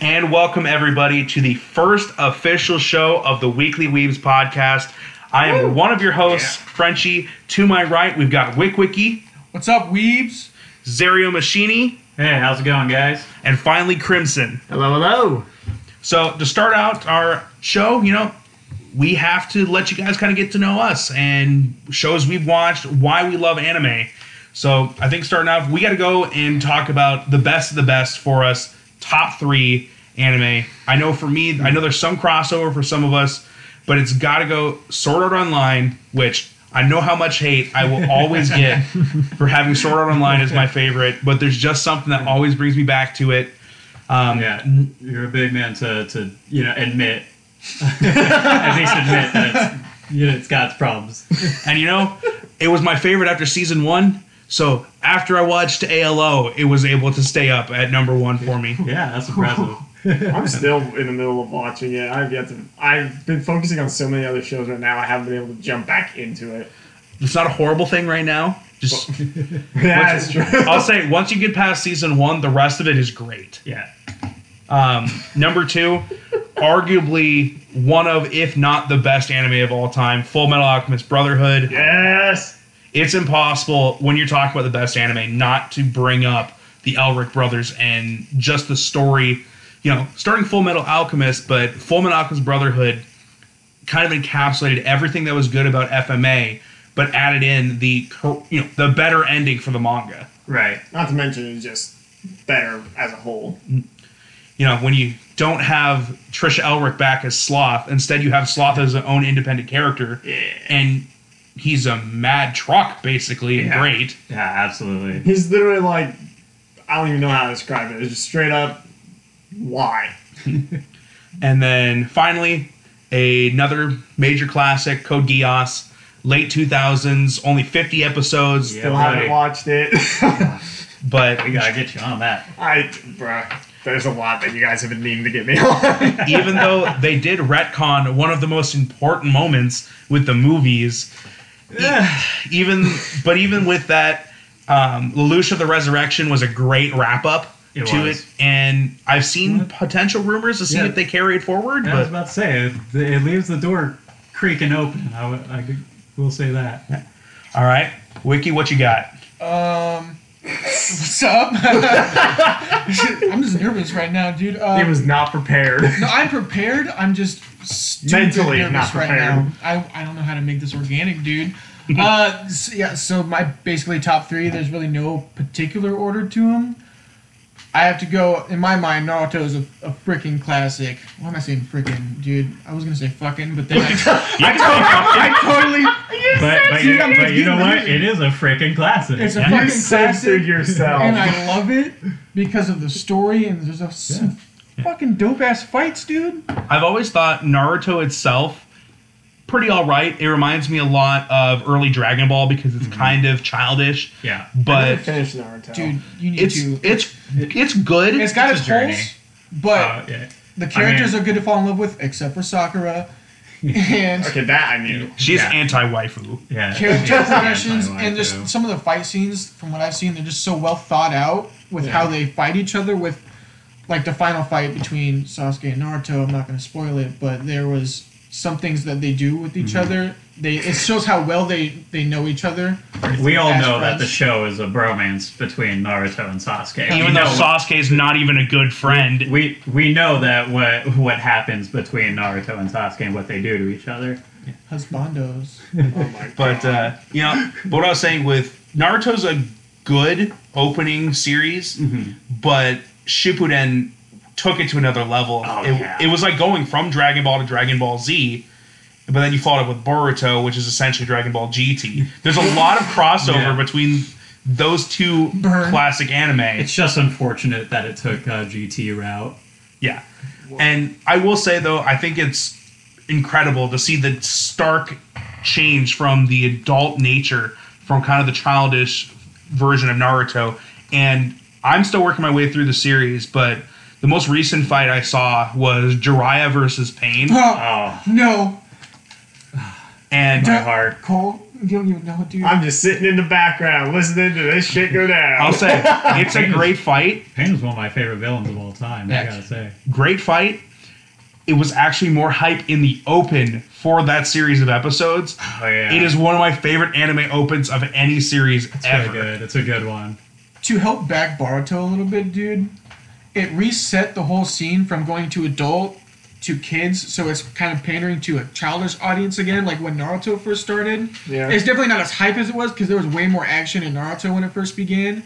And welcome everybody to the first official show of the Weekly Weebs podcast. I am one of your hosts, Frenchie. To my right, we've got Wickwiki, What's up, Weebs? Zerio Machini, Hey, how's it going, guys? and finally Crimson. Hello, hello. So to start out our show, you know, we have to let you guys kind of get to know us and shows we've watched, why we love anime. So I think starting off, we got to go and talk about the best of the best for us, top three anime. I know for me, I know there's some crossover for some of us, but it's got to go Sword Art Online, which I know how much hate I will always get for having Sword Art Online as my favorite, but there's just something that always brings me back to it. Um, Yeah, you're a big man to, to you know admit, at least admit that it's, you know, it's got its problems. And you know, it was my favorite after season one. So after I watched ALO, it was able to stay up at number one for me. Yeah, that's impressive. I'm still in the middle of watching it. I've yet to. I've been focusing on so many other shows right now. I haven't been able to jump back into it. It's not a horrible thing right now. Just Yeah, that's true. I'll say once you get past season one, the rest of it is great. Yeah, Um, number two, arguably one of, if not the best anime of all time, Full Metal Alchemist Brotherhood. yes. It's impossible when you're talking about the best anime not to bring up the Elric brothers and just the story. You know, starting Full Metal Alchemist, but Full Metal Alchemist Brotherhood kind of encapsulated everything that was good about FMA, but added in the you know the better ending for the manga. right. Not to mention, it's just better as a whole. You know, when you don't have Trisha Elric back as Sloth, instead you have Sloth as an own independent character, and he's a mad truck basically, and Yeah. great. Yeah, absolutely. He's literally like, I don't even know how to describe it. It's just straight up, why? And then finally, a, another major classic, Code Geass, late 2000s, only 50 episodes, Yeah, Still buddy. haven't watched it. but We gotta get you on that. I, bruh, there's a lot that you guys have been needing to get me on. even though they did retcon one of the most important moments with the movies, even but even with that, um, Lelouch of the Resurrection was a great wrap up It to was. it, and I've seen potential rumors to see Yeah. if they carry it forward, Yeah, I was about to say it, it leaves the door creaking open. I, I could- will say that. all right, Wiki, what you got? Um, what's up? I'm just nervous right now, dude. Um, he was not prepared. no, I'm prepared. I'm just Mentally not right now. I, I don't know how to make this organic, dude. uh, s- yeah. So my basically top three. There's really no particular order to them. I have to go. In my mind, Naruto is a, a freaking classic. Why am I saying freaking, dude? I was gonna say fucking, but then I, I totally. But but, you, but you know what? It is a freaking classic. it's a Yeah. You fucking censored classic. yourself. and I love it because of the story and there's a some fucking dope ass fights, dude. I've always thought Naruto itself pretty all right. It reminds me a lot of early Dragon Ball because it's kind of childish, yeah. I but never finished Naruto. Dude, you need it's to. it's it's good. it's got it's its holes, but Uh, yeah. the characters I mean- are good to fall in love with, except for Sakura. and Okay, that I knew. She's Yeah. anti-waifu. Yeah. character Yeah, progressions and like just some of the fight scenes, from what I've seen, they're just so well thought out with how they fight each other. With like the final fight between Sasuke and Naruto. I'm not going to spoil it, but there was some things that they do with each Mm-hmm. other. They it shows how well they they know each other. We all as know that the show is a bromance between Naruto and Sasuke. Even we though know, is not even a good friend. we we know that what what happens between Naruto and Sasuke and what they do to each other. Husbandos. Oh But uh, you know, but what I was saying with Naruto's a good opening series, but Shippuden took it to another level. Oh, it, yeah. it was like going from Dragon Ball to Dragon Ball Z, but then you followed up with Boruto, which is essentially Dragon Ball GT. There's a lot of crossover Yeah. between those two Burn. classic anime. It's just unfortunate that it took uh, GT route. Yeah. And I will say though, I think it's incredible to see the stark change from the adult nature from kind of the childish version of Naruto. And I'm still working my way through the series, but the most recent fight I saw was Jiraiya versus Pain. Oh, Oh, no. And my heart. Cole, you don't even know, dude. I'm just sitting in the background listening to this shit go down. I'll say it's a great fight. Pain was one of my favorite villains of all time. I gotta say. Great fight. It was actually more hype in the open for that series of episodes. Oh yeah. It is one of my favorite anime opens of any series It's ever. really good. It's a good one. to help back Boruto a little bit, dude, it reset the whole scene from going to adult to kids, so it's kind of pandering to a childish audience again, like when Naruto first started. Yeah. It's definitely not as hype as it was because there was way more action in Naruto when it first began,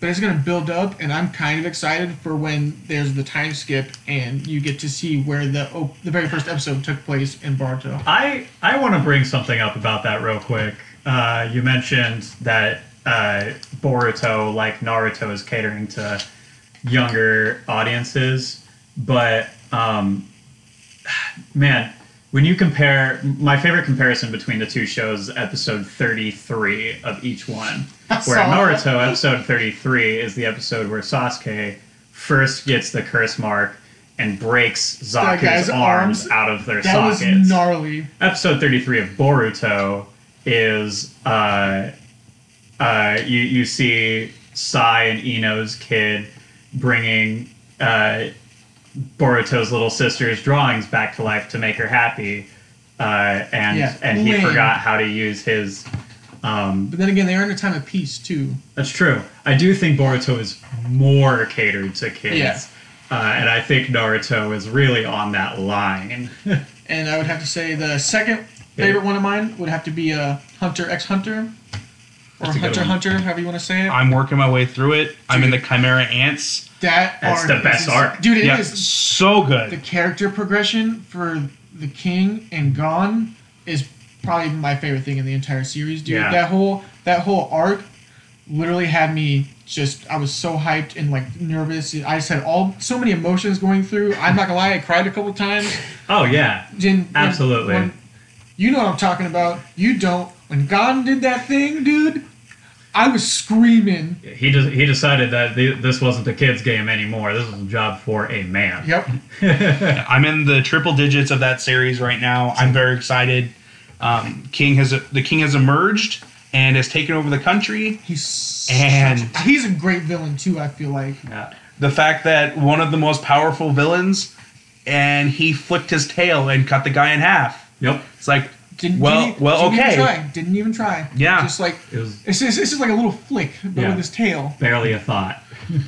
but it's gonna build up, and I'm kind of excited for when there's the time skip and you get to see where the op- the very first episode took place in Boruto. I I want to bring something up about that real quick. Uh, you mentioned that uh, Boruto, like Naruto, is catering to younger audiences, but um, man, when you compare, my favorite comparison between the two shows, is episode thirty-three of each one, where saw. Naruto episode thirty-three is the episode where Sasuke first gets the curse mark. And breaks That Zaku's arms, arms- out of their That sockets was gnarly. episode 33 of Boruto is uh, uh, you, you see Sai and Ino's kid bringing uh, Boruto's little sister's drawings back to life to make her happy. Uh, and Yeah, and he lame. forgot how to use his. Um, But then again, they are in a time of peace too. that's true. I do think Boruto is more catered to kids. Yeah. Uh, and I think Naruto is really on that line. And I would have to say the second favorite one of mine would have to be uh, Hunter x Hunter. Or That's a good Hunter one. Hunter, however you want to say it. I'm working my way through it. I'm in the Chimera Ants. that That's the is best ins- arc. Dude, it is yeah, so the good. character progression for the King and Gon is probably my favorite thing in the entire series, dude. Yeah. That whole that whole arc literally had me just I was so hyped and like nervous. I just had all so many emotions going through. I'm not gonna lie, I cried a couple times. Oh, yeah. When- Absolutely. you know what I'm talking about. You don't. When Gon did that thing, dude, I was screaming. He just he decided that th- this wasn't a kid's game anymore. This was a job for a man. Yep. I'm in the triple digits of that series right now. I'm very excited. Um, King has the King has emerged and has taken over the country. He's And- such- he's a great villain too. I feel like. Yeah. The fact that one of the most powerful villains, and he flicked his tail and cut the guy in half. Yep. It's like, Didn't, Well- didn't, well, didn't okay. Even try. Didn't even try. Yeah. Just like It was it's just, it's just like a little flick, but Yeah. with his tail. barely a thought.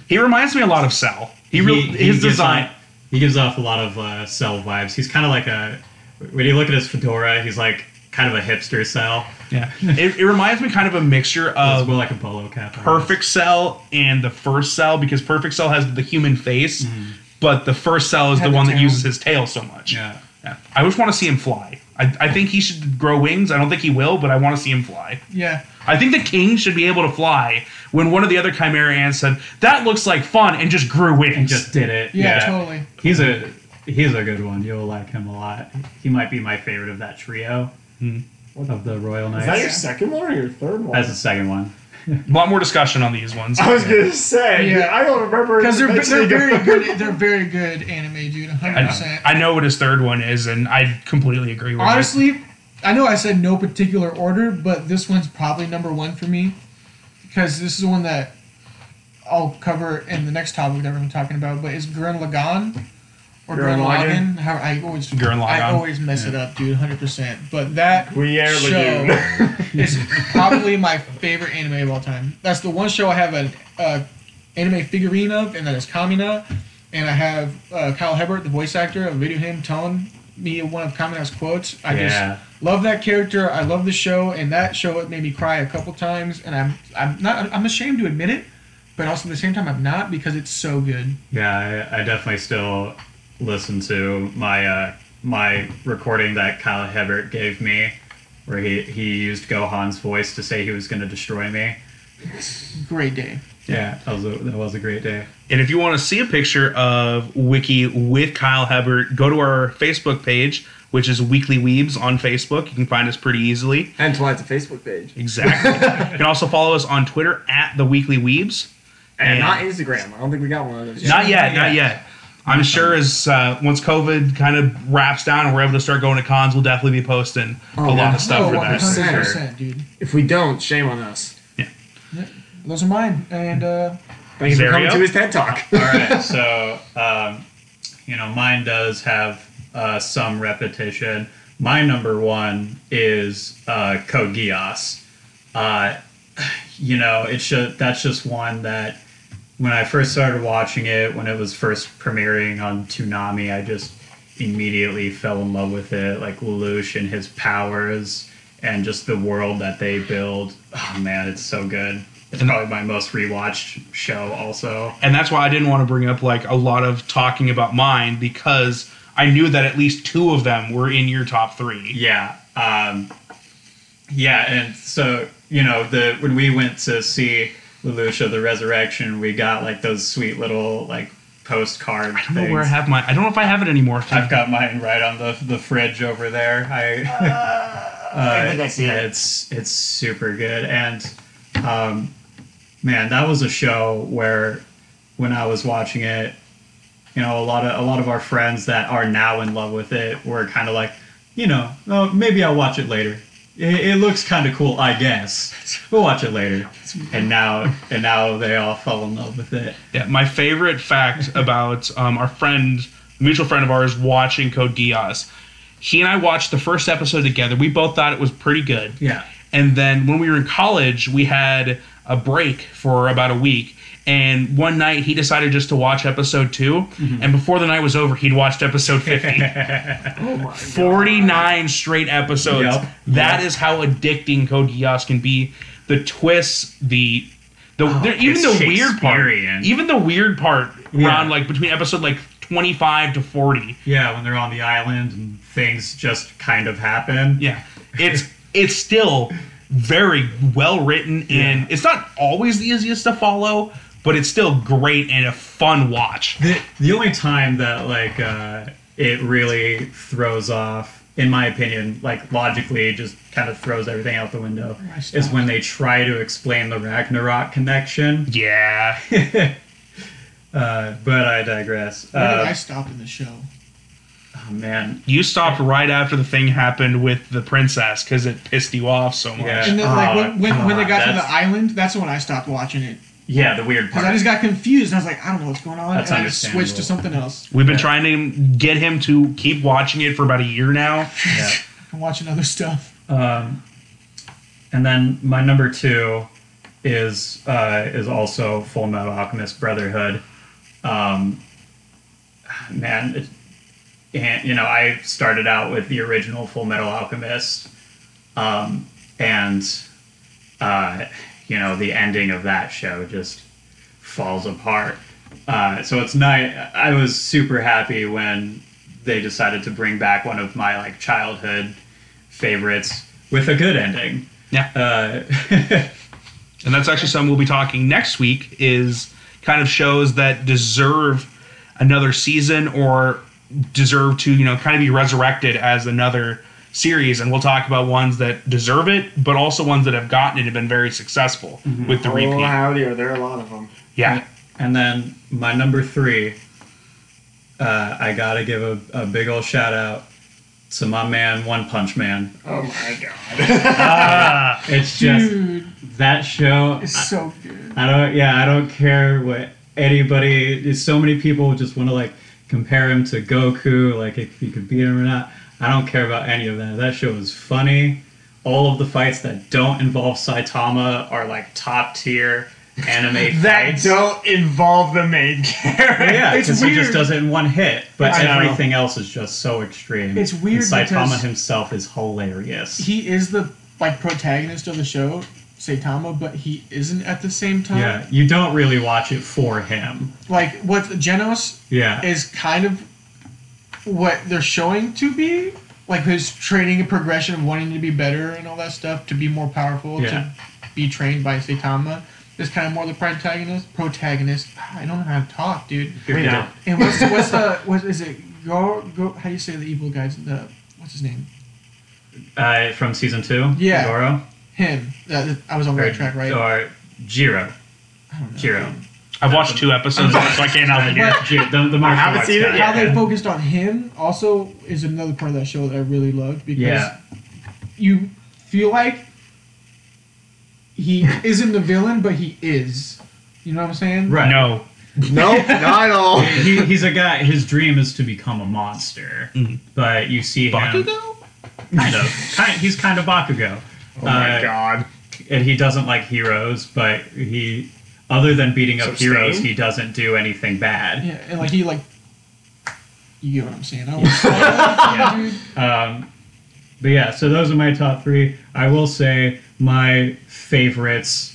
he reminds me a lot of Cell. He, really he his gives design. Off, he gives off a lot of uh, cell vibes. He's kind of like a when you look at his fedora, he's like kind of a hipster cell. Yeah, it, it reminds me kind of a mixture of more like a polo cap. Perfect Cell and the first Cell because Perfect Cell has the human face, but the first Cell is Had the the one that uses his tail so much. Yeah. Yeah. I just want to see him fly. I, I think he should grow wings. I don't think he will, but I want to see him fly. Yeah. I think the king should be able to fly. When one of the other Chimera ants said that looks like fun and just grew wings. And just did it. Yeah. Totally. He's a he's a good one. You'll like him a lot. He might be my favorite of that trio hmm. of the Royal Knights. Is that your second one or your third one? That's the second one. A lot more discussion on these ones. I was gonna say, Yeah. I don't remember Because they're they're very good. They're very good anime, dude. Hundred I, percent. I know what his third one is, and I completely agree with Honestly, I know I said no particular order, but this one's probably number one for me because this is the one that I'll cover in the next topic that we're gonna be talking about. But it's Gurren Lagann or Gurren Lagann? How I always Gurren I always mess it up, dude. Hundred percent. But that show is probably my favorite anime of all time. That's the one show I have an uh, anime figurine of, and that is Kamina. And I have uh, Kyle Hebert, the voice actor of Video Him, telling me one of Kamina's quotes. I Yeah. just love that character. I love the show, and that show it made me cry a couple times. And I'm I'm not I'm ashamed to admit it, but also at the same time I'm not because it's so good. Yeah, I, I definitely still listen to my uh, my recording that Kyle Hebert gave me, where he, he used Gohan's voice to say he was going to destroy me. Great day. Yeah, that was a, that was a great day. And if you want to see a picture of Wiki with Kyle Hebert, go to our Facebook page, which is Weekly Weebs on Facebook. You can find us pretty easily. And Twilight's a Facebook page. Exactly. you can also follow us on Twitter at the Weekly Weebs. And, And- not Instagram. I don't think we got one of those. Not yet, not yet. I'm sure as uh, once COVID kind of wraps down and we're able to start going to cons, we'll definitely be posting a lot of stuff oh, for that. 100%, dude. If we don't, shame on us. Yeah. Those are mine. And uh, Thank you for coming to his TED Talk. All right, so um, you know, mine does have uh, some repetition. My number one is uh, Code Geass. Uh, you know, it's just that's just one that when I first started watching it, when it was first premiering on Toonami, I just immediately fell in love with it. Like Lelouch and his powers, and just the world that they build. Oh man, it's so good. It's probably my most rewatched show, also. And that's why I didn't want to bring up like a lot of talking about mine because I knew that at least two of them were in your top three. Yeah. Um, yeah, and so you know the when we went to see Lelouch the Resurrection, we got like those sweet little like postcard I don't things. know where I have mine. I don't know if I have it anymore. I've got mine right on the the fridge over there. I, uh, think I see yeah, it. it's it's super good, and um, man, that was a show where when I was watching it, you know, a lot of a lot of our friends that are now in love with it were kind of like, you know, oh, maybe I'll watch it later. It, it looks kind of cool, I guess. We'll watch it later. And now, and now they all fell in love with it. Yeah, my favorite fact about um, our friend, mutual friend of ours, watching Code Geass. He and I watched the first episode together. We both thought it was pretty good. Yeah. And then when we were in college, we had a break for about a week. And one night he decided just to watch episode 2 mm-hmm. And before the night was over, he'd watched episode 50. oh my 49 straight episodes. Yep. That is how addicting Code Geass can be. The twists, the the oh, there- even the weird part, even the weird part Yeah. around like between episode like 25 to 40. Yeah, when they're on the island and things just kind of happen. Yeah, it's it's still very well written and it's not always the easiest to follow, but it's still great and a fun watch. The the only time that like uh, it really throws off, in my opinion, like logically, just kind of throws everything out the window, I is when they try to explain the Ragnarok connection. Yeah, Uh, but I digress. where did I Uh, stop in the show? oh man, you stopped right after the thing happened with the princess because it pissed you off so much. Yeah. And then, like, Oh, when, when, come when they on, got to the island, that's when I stopped watching it. Yeah, the weird Because part. I just got confused. And I was like, I don't know what's going on. That's and I just switched to something else. We've been Yeah. trying to get him to keep watching it for about a year now. yeah. I'm watching other stuff. Um, and then my number two is uh, is also Full Metal Alchemist Brotherhood. Um, man, it, and you know I started out with the original Full Metal Alchemist, um, and uh, you know the ending of that show just falls apart. Uh, so it's nice. I was super happy when they decided to bring back one of my like childhood favorites with a good ending. Yeah. Uh, and that's actually something we'll be talking next week is kind of shows that deserve another season or deserve to you know kind of be resurrected as another series and we'll talk about ones that deserve it but also ones that have gotten it and been very successful with the Oh, repeat howdy, are there a lot of them? yeah and then my number three, uh, I gotta give a, a big old shout out to my man One Punch Man. Oh my god. Ah, It's just Dude, that show. it's so good. I don't. Yeah, I don't care what anybody. So many people just want to like compare him to Goku, like if he could beat him or not. I don't care about any of that. That show is funny. All of the fights that don't involve Saitama are like top tier anime fights. that fights. don't involve the main character. yeah, because he just does it in one hit. But I know. everything else is just so extreme. It's weird And Saitama himself is hilarious. He is the like protagonist of the show, Saitama, but he isn't at the same time. yeah, you don't really watch it for him. Like what Genos Yeah, is kind of what they're showing to be. Like his training and progression of wanting to be better and all that stuff, to be more powerful, Yeah. to be trained by Saitama. is kind of more the protagonist. Protagonist. I don't know how to talk, dude. We know. And what's what's the what is it? Go go. How do you say the evil guy's the what's his name? Uh, from season two. Yeah. Goro. Him. Uh, I was on the right track, right? Or Jiro. I don't know. Jiro. I've watched two episodes, so I can't help it here. Jiro. The, the martial haven't arts seen it How they focused on him also is another part of that show that I really loved because Yeah. you feel like he isn't the villain, but he is. You know what I'm saying? Right. No. Nope, not at all. he, he's a guy. His dream is to become a monster, Mhm. but you see him Bakugo? kind of. Kind, he's kind of Bakugo, Oh my Uh, god. and he doesn't like heroes. But he, other than beating up So heroes, Stain? he doesn't do anything bad. Yeah, and like he like. You get what I'm saying? I was, yeah. Um, but yeah, so those are my top three. I will say my favorites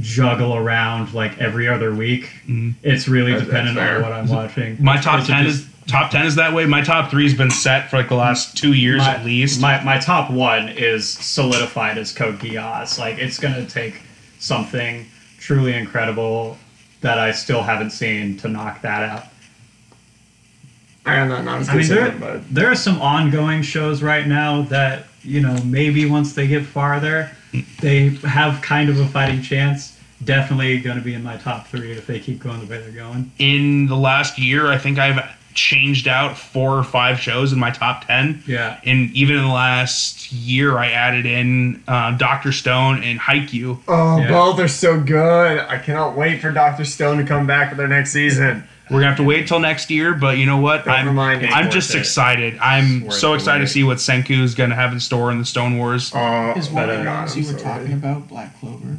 juggle around like every other week. Mhm. It's really That's- dependent that's on what I'm watching. My top ten just- is top ten is that way. My top three's been set for like the last two years my, at least. My my top one is solidified as Code Geass. Like it's gonna take something truly incredible that I still haven't seen to knock that out. I don't know, not as I mean, there, but there are some ongoing shows right now that, you know, maybe once they get farther, they have kind of a fighting chance. Definitely going to be in my top three if they keep going the way they're going. in the last year, I think I've changed out four or five shows in my top ten. Yeah. And even in the last year, I added in uh, Doctor Stone and Haikyuu. Oh, Yeah. both are so good. I cannot wait for Doctor Stone to come back for their next season. We're gonna have to wait till next year, but you know what? Don't I'm, remind. I'm just it. excited. I'm so excited to see what Senku is gonna have in store in the Stone Wars. Oh, Is one But, of the uh, ones you were so talking about Black Clover?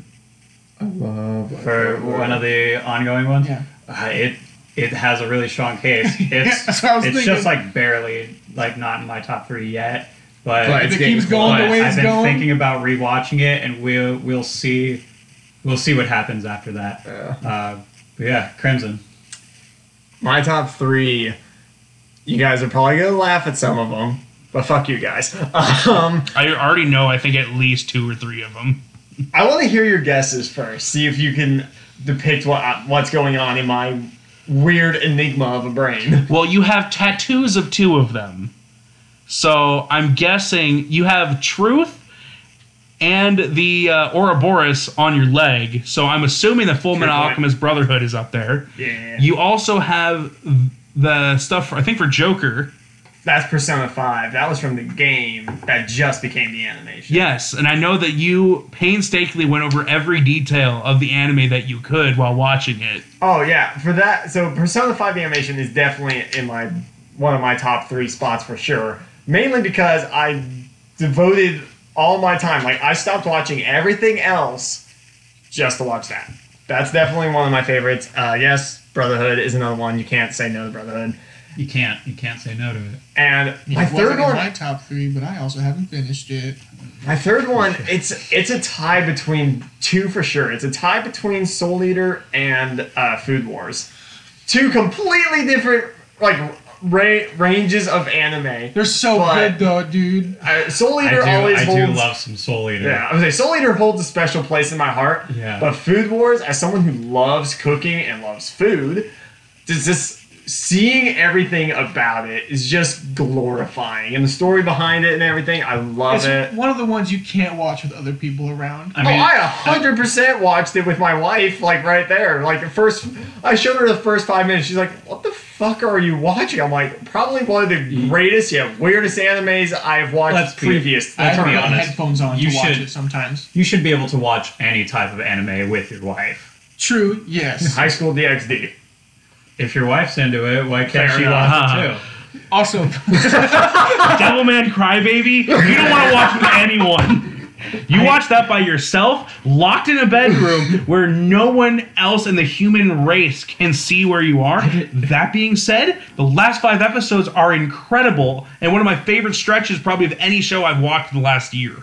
I love Black For Clover. one of the ongoing ones, Yeah. uh, it it has a really strong case. It's that's what I was it's thinking. just like barely like not in my top three yet, but, But If it keeps getting going but the way I've it's been going, thinking about rewatching it, and we'll we'll see we'll see what happens after that. Yeah. Uh, but yeah, Crimson. My top three, you guys are probably gonna laugh at some of them, but fuck you guys. Um, I already know. I think at least two or three of them. I want to hear your guesses first. See if you can depict what what's going on in my weird enigma of a brain. Well, you have tattoos of two of them, so I'm guessing you have Truth and the uh, Ouroboros on your leg. So I'm assuming the Full Metal. Alchemist Brotherhood is up there. Yeah. You also have the stuff. I think for Joker. That's Persona 5. That was from the game that just became the animation. Yes, and I know that you painstakingly went over every detail of the anime that you could while watching it. Oh yeah, for that. So Persona 5 the animation is definitely in my one of my top three spots for sure. Mainly because I devoted all my time. Like I stopped watching everything else just to watch that. That's definitely one of my favorites. Uh, yes, Brotherhood is another one. You can't say no to Brotherhood. You can't you can't say no to it. And my it third one, my top three, but I also haven't finished it. My third one, it's it's a tie between two for sure. It's a tie between Soul Eater and uh, Food Wars. Two completely different like ra- ranges of anime. They're so But- good though, dude. Uh, Soul I Eater do always I holds. do love some Soul Eater. yeah, I would say Soul Eater holds a special place in my heart. Yeah. But Food Wars, as someone who loves cooking and loves food, does this seeing everything about it is just glorifying, and the story behind it and everything, I love it. It's it. one of the ones you can't watch with other people around. I mean, oh, I a hundred percent watched it with my wife, like right there. Like the first, I showed her the first five minutes. She's like, "What the fuck are you watching?" I'm like, "Probably one of the mm. greatest, yeah, weirdest animes I've watched Let's be- previous." I have to be put honest, headphones on you to watch should- it sometimes. you should be able to watch any type of anime with your wife. True, yes. High School DxD. If your wife's into it, why can't Fair she enough. watch it uh-huh. too? also, Devilman Crybaby, you don't want to watch with anyone. You watch that by yourself, locked in a bedroom where no one else in the human race can see where you are. That being said, the last five episodes are incredible and one of my favorite stretches, probably of any show I've watched in the last year.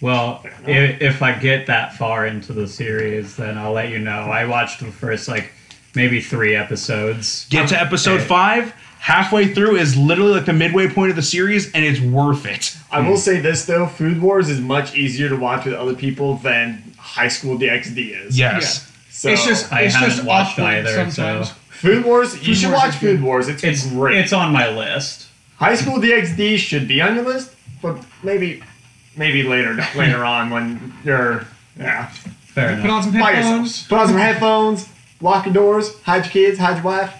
Well, if, if I get that far into the series, then I'll let you know. I watched the first like maybe three episodes. Get to episode Okay. five. Halfway through is literally like the midway point of the series, and it's worth it. I will say this though: Food Wars is much easier to watch with other people than High School DxD is. Yes. So it's just I it's haven't just watched either, sometimes. so- Food Wars. You Food should Wars watch. Food Wars. It's, It's great. it's on my list. High School DxD should be on your list, but maybe maybe later later on when you're yeah. Fair Put on some headphones. Put on some headphones. Lock your doors. Hide your kids. Hide your wife.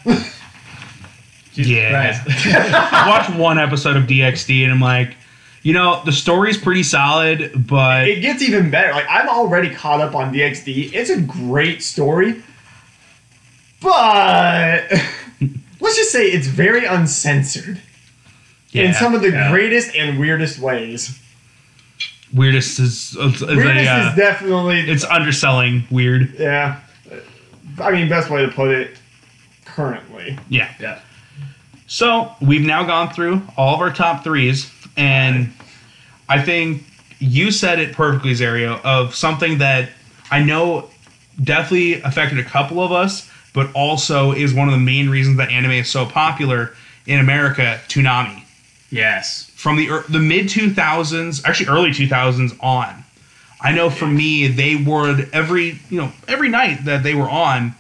Jesus Yeah. Christ. I watched one episode of DxD and I'm like, you know, the story's pretty solid, but it gets even better. Like I'm already caught up on DxD. It's a great story, but let's just say it's very uncensored in some of the yeah. greatest and weirdest ways. weirdest is, is, is a, Weirdest uh, is definitely it's underselling weird. yeah. I mean, best way to put it currently. Yeah. Yeah. So we've now gone through all of our top threes, and I think you said it perfectly, Zario, of something that I know definitely affected a couple of us, but also is one of the main reasons that anime is so popular in America. Toonami Yes. from the ear- the mid two thousands, actually early two thousands on. I know for me, they would every you know every night that they were on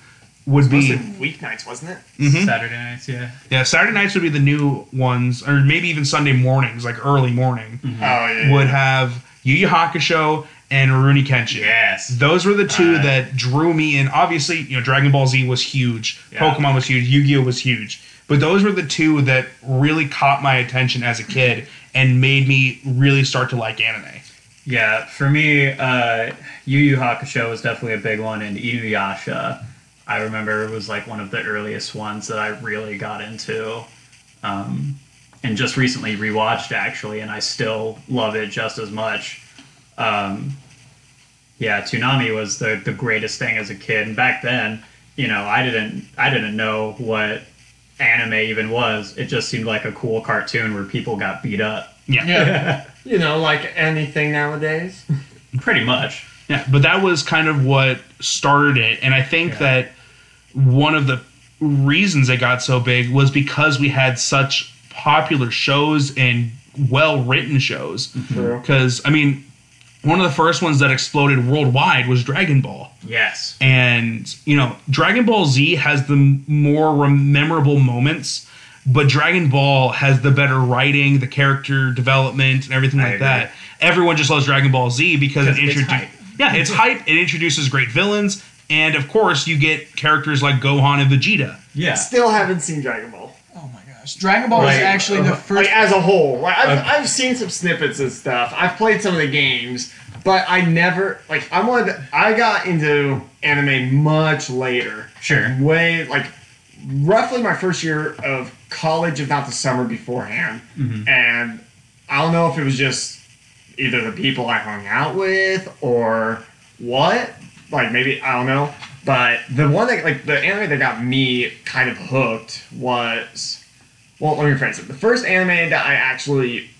would be weeknights, wasn't it? Mhm. Saturday nights, yeah. yeah Saturday nights would be the new ones, or maybe even Sunday mornings, like early morning, Oh yeah. would have Yu Yu Hakusho and Rurouni Kenshin. Yes. Those were the two Uh, that drew me in. Obviously, you know, Dragon Ball Z was huge, Yeah. Pokemon was huge, Yu Gi Oh was huge, but those were the two that really caught my attention as a kid and made me really start to like anime. Yeah, for me, uh, Yu Yu Hakusho was definitely a big one, and Inuyasha, I remember it was like one of the earliest ones that I really got into, um, and just recently rewatched actually, and I still love it just as much. Um, yeah, Toonami was the the greatest thing as a kid, and back then, you know, I didn't I didn't know what anime even was. It just seemed like a cool cartoon where people got beat up, Yeah. Yeah. You know, like anything nowadays. pretty much. Yeah, but that was kind of what started it, and I think Yeah. that one of the reasons it got so big was because we had such popular shows and well written shows. True. Because I mean, one of the first ones that exploded worldwide was Dragon Ball, Yes. and you know, Dragon Ball Z has the more memorable moments. But Dragon Ball has the better writing, the character development, and everything I like agree. that. Everyone just loves Dragon Ball Z because it introduces yeah, it's hype. It introduces great villains, and of course, you get characters like Gohan and Vegeta. Yeah. Still haven't seen Dragon Ball. Oh my gosh. Dragon Ball was Like, actually the uh, first. like as a whole. Like I've, Okay. I've seen some snippets and stuff. I've played some of the games, but I never like I'm wanted. I got into anime much later. Sure. Way like roughly my first year of college, if not the summer beforehand, mm-hmm. and I don't know if it was just either the people I hung out with or what. Like maybe I don't know. But the one that like the anime that got me kind of hooked was well, let me rephrase it. The first anime that I actually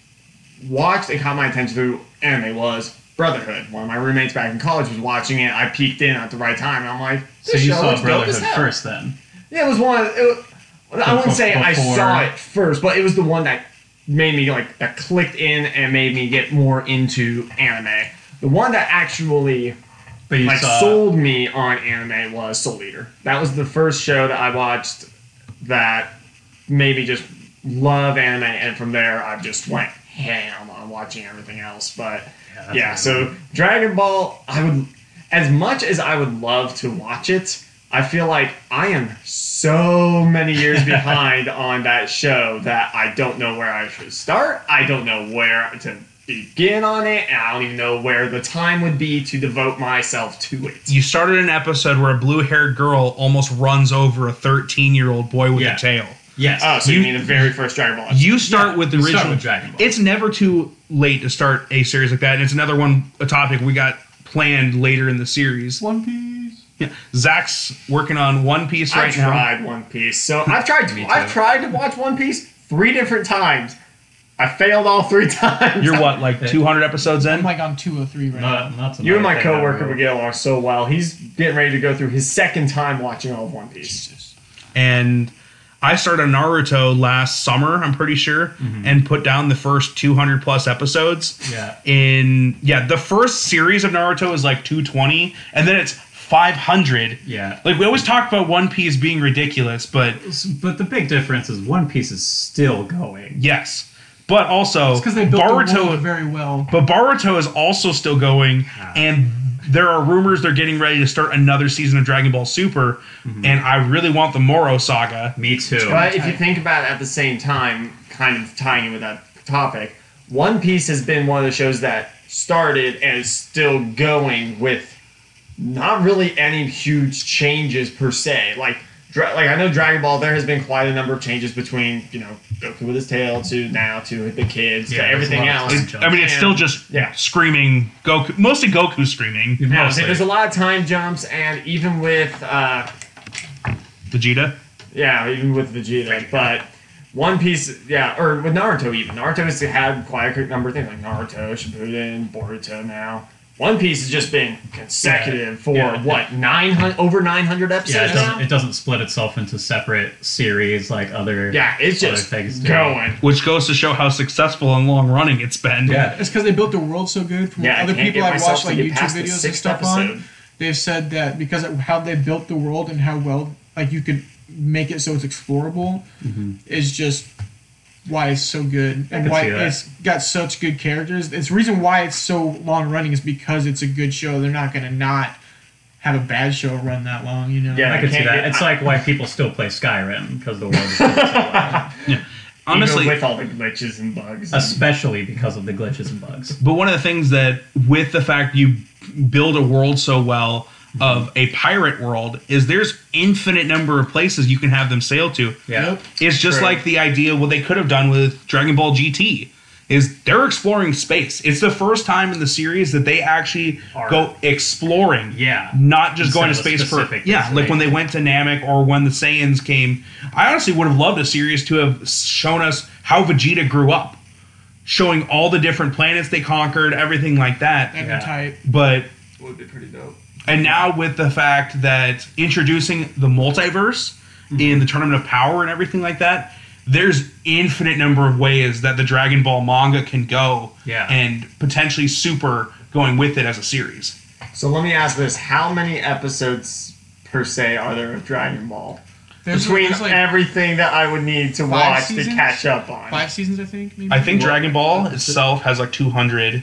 watched and caught my attention to anime was Brotherhood. One of my roommates back in college was watching it. I peeked in at the right time, and I'm like, So you saw Brotherhood first, then? Yeah, it was one. Of, it I wouldn't say I saw it first, but it was the one that made me like that clicked in and made me get more into anime. The one that actually like saw. sold me on anime was Soul Eater. That was the first show that I watched that made me just love anime, and from there I just went ham on watching everything else. But that's yeah, so Dragon Ball, I would, as much as I would love to watch it, I feel like I am so many years behind on that show that I don't know where I should start. I don't know where to begin on it, and I don't even know where the time would be to devote myself to it. You started an episode where a blue-haired girl almost runs over a 13-year-old boy with Yeah. a tail. Yes. Oh, so you, You- mean the very first Dragon Ball? episode. You start Yeah, with the you original. start with Dragon Ball. It's never too late to start a series like that, and it's another one a topic we got planned later in the series. One Piece. Yeah. Zach's working on One Piece right now. I've now. tried One Piece, so I've tried. Me I've tried to watch One Piece three different times. I failed all three times. You're what, like 200 episodes in? I'm like on 203 right now. Not, not You and my another thing I coworker wrote. would get along so well. He's getting ready to go through his second time watching all of One Piece. Jesus. and I started Naruto last summer, I'm pretty sure, mm-hmm. and put down the first 200 plus episodes. Yeah. In yeah, the first series of Naruto is like 220, and then it's 500. Yeah. Like we always talk about One Piece being ridiculous, but But the big difference is One Piece is still going. yes. But also because they built the Boruto world very well. But Boruto is also still going, ah. and there are rumors they're getting ready to start another season of Dragon Ball Super, mm-hmm. and I really want the Moro saga. Me too. But if you think about it at the same time, kind of tying in with that topic, One Piece has been one of the shows that started and is still going with not really any huge changes per se. Like, dra- like I know Dragon Ball, there has been quite a number of changes between you know Goku with his tail to now to the kids Yeah, to everything a lot of else. I mean, it's still just Yeah. screaming Goku, mostly Goku screaming. Yeah, Mostly. there's a lot of time jumps, and even with uh, Vegeta. Yeah, even with Vegeta, but One Piece, yeah, or with Naruto even. Naruto has had quite a number of things like Naruto, Shippuden, Boruto now. One Piece has just been consecutive for Yeah. what nine hundred over nine hundred yeah, episodes it doesn't, it doesn't split itself into separate series like other. yeah, it's other just things do. going. Which goes to show how successful and long running it's been. Yeah. It's because they built the world so good. From Yeah, other people I've watched like YouTube videos and stuff episode. on, they've said that because of how they built the world and how well like you could make it so it's explorable mm-hmm. is just why it's so good and why it's got such good characters. It's the reason why it's so long running is because it's a good show. They're not gonna not have a bad show run that long, you know. Yeah. I can see that. get- It's like why people still play Skyrim because the world is so well. Honestly, even with all the glitches and bugs. especially because of the glitches and bugs. But one of the things that, with the fact you build a world so well of a pirate world, is there's infinite number of places you can have them sail to. Yeah. Yep. It's just True. like the idea what they could have done with Dragon Ball GT. Is they're exploring space. It's the first time in the series that they actually Are- go exploring. Yeah. Not just Instead going to space for yeah, like when they went to Namek or when the Saiyans came. I honestly would have loved a series to have shown us how Vegeta grew up, showing all the different planets they conquered, everything like that. And Yeah. the type. But would be pretty dope. And now with the fact that introducing the multiverse in the Tournament of Power and everything like that, there's infinite number of ways that the Dragon Ball manga can go. Yeah. And potentially super going with it as a series. So let me ask this: How many episodes per se are there of Dragon Ball? There's, Between there's like everything that I would need to watch seasons? to catch up on. five seasons, I think. Maybe. I think Dragon Ball itself has like 200.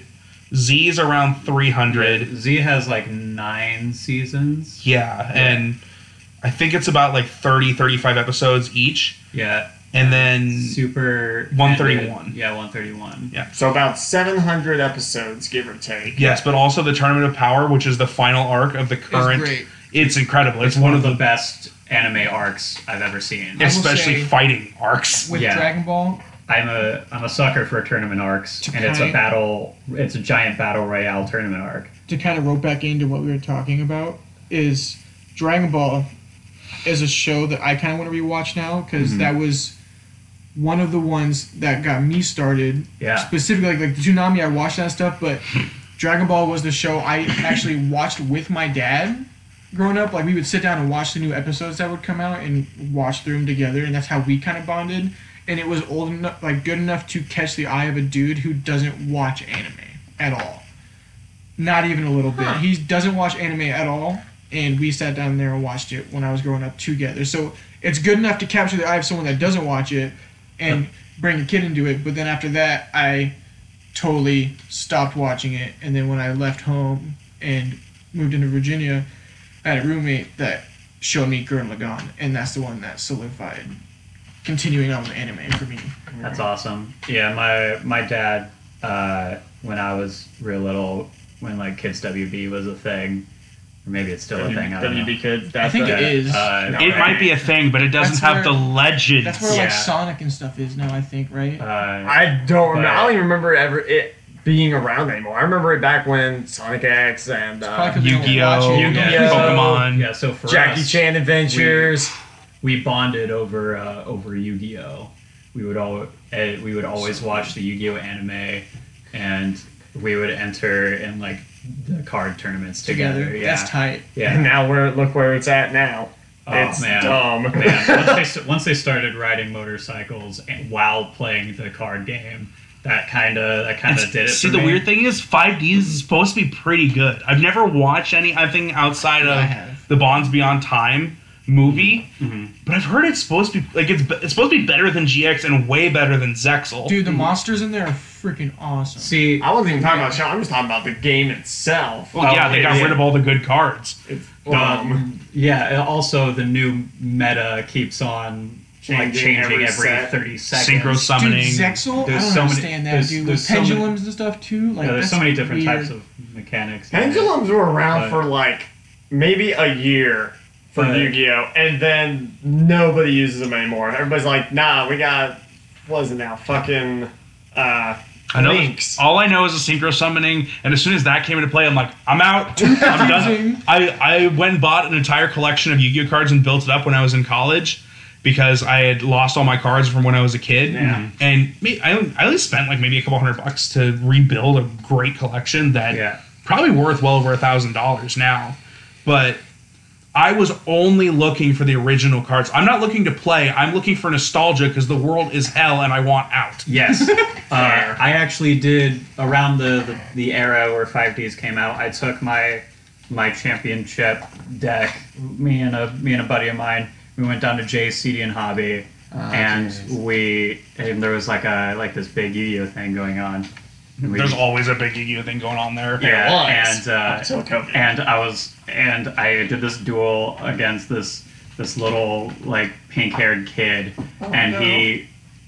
Z is around 300. Z has like nine seasons. Yeah. And I think it's about like 30, 35 episodes each. Yeah. And then Super 131. ended- Yeah, 131. Yeah. So about 700 episodes, give or take. Yes, but also the Tournament of Power, which is the final arc of the current. great. It's incredible. It's, It's one of the, best anime arcs I've ever seen. especially say- fighting arcs. with Yeah. Dragon Ball. I'm a I'm a sucker for tournament arcs, To and it's a battle. It's a giant battle royale tournament arc. to kind of rope back into what we were talking about is Dragon Ball is a show that I kind of want to rewatch now because mm-hmm. that was one of the ones that got me started. Yeah. Specifically, like, like the Toonami, I watched that stuff, but Dragon Ball was the show I actually watched with my dad growing up. Like we would sit down and watch the new episodes that would come out and watch through them together, and that's how we kind of bonded. And it was old enough, like good enough to catch the eye of a dude who doesn't watch anime at all. Not even a little bit. He doesn't watch anime at all, and we sat down there and watched it when I was growing up together. So it's good enough to capture the eye of someone that doesn't watch it and bring a kid into it. But then after that, I totally stopped watching it. And then when I left home and moved into Virginia, I had a roommate that showed me Gurren Lagann, and that's the one that solidified continuing on with anime for me. That's awesome. Yeah, my my dad, uh, when I was real little, when like Kids WB was a thing, or maybe it's still a thing. I don't know. WB Kids. I think it is. Uh, It might be a thing, but it doesn't That's have where- the legends. That's where like Sonic and stuff is now, I think, right? Uh, I don't remember. I don't even remember ever it being around anymore. I remember it back when Sonic X and probably uh, 'cause we don't Yu-Gi-Oh, watch it. Yu-Gi-Oh, yeah, so- Pokemon. Yeah, so for Jackie us, Chan Adventures. We bonded over uh, over Yu-Gi-Oh. We would all uh, we would always watch the Yu-Gi-Oh anime, and we would enter in like the card tournaments together. together. Yeah, That's tight. And yeah. now we're look where it's at now. Oh, it's man. dumb. Man, once they, once they started riding motorcycles and, while playing the card game, that kind of that kind of did it. See, for the me. weird thing is, 5D is supposed to be pretty good. I've never watched any anything outside I of have. the Bonds Beyond Time movie, Mm-hmm. but I've heard it's supposed to be like it's it's supposed to be better than GX and way better than Zexal. Dude, the monsters in there are freaking awesome. See, I wasn't even talking about the show. I'm just talking about the game itself. well, yeah, they got yeah. rid of all the good cards. It's, um, um, yeah. Also, the new meta keeps on like Changing changing every every, set. thirty seconds. Synchro Dude, summoning. Zexal, I don't so many- understand that, there's- dude. there's With so many- pendulums and stuff too. Like, yeah, there's so many different weird. types of mechanics. pendulums were around But- for like maybe a year for But- Yu-Gi-Oh, and then nobody uses them anymore. Everybody's like, "Nah, we got what is it now? Fucking uh, I know. links." All I know is the synchro summoning, and as soon as that came into play, I'm like, I'm out. I'm done. I I went and bought an entire collection of Yu-Gi-Oh cards and built it up when I was in college because I had lost all my cards from when I was a kid. Yeah. And me, I I only spent like maybe a couple hundred bucks to rebuild a great collection that Yeah. probably worth well over a thousand dollars now, but. I was only looking for the original cards. I'm not looking to play. I'm looking for nostalgia because the world is hell and I want out. Yes. uh, I actually did around the, the, the era where 5Ds came out. I took my my championship deck. Me and a me and a buddy of mine. We went down to JCD and Hobby, and we and there was like a like this big Yu-Gi-Oh thing going on. And we- There's always a big Yu-Gi-Oh thing going on there. yeah, was. and uh, Until and I was and I did this duel against this this little like pink haired kid, and he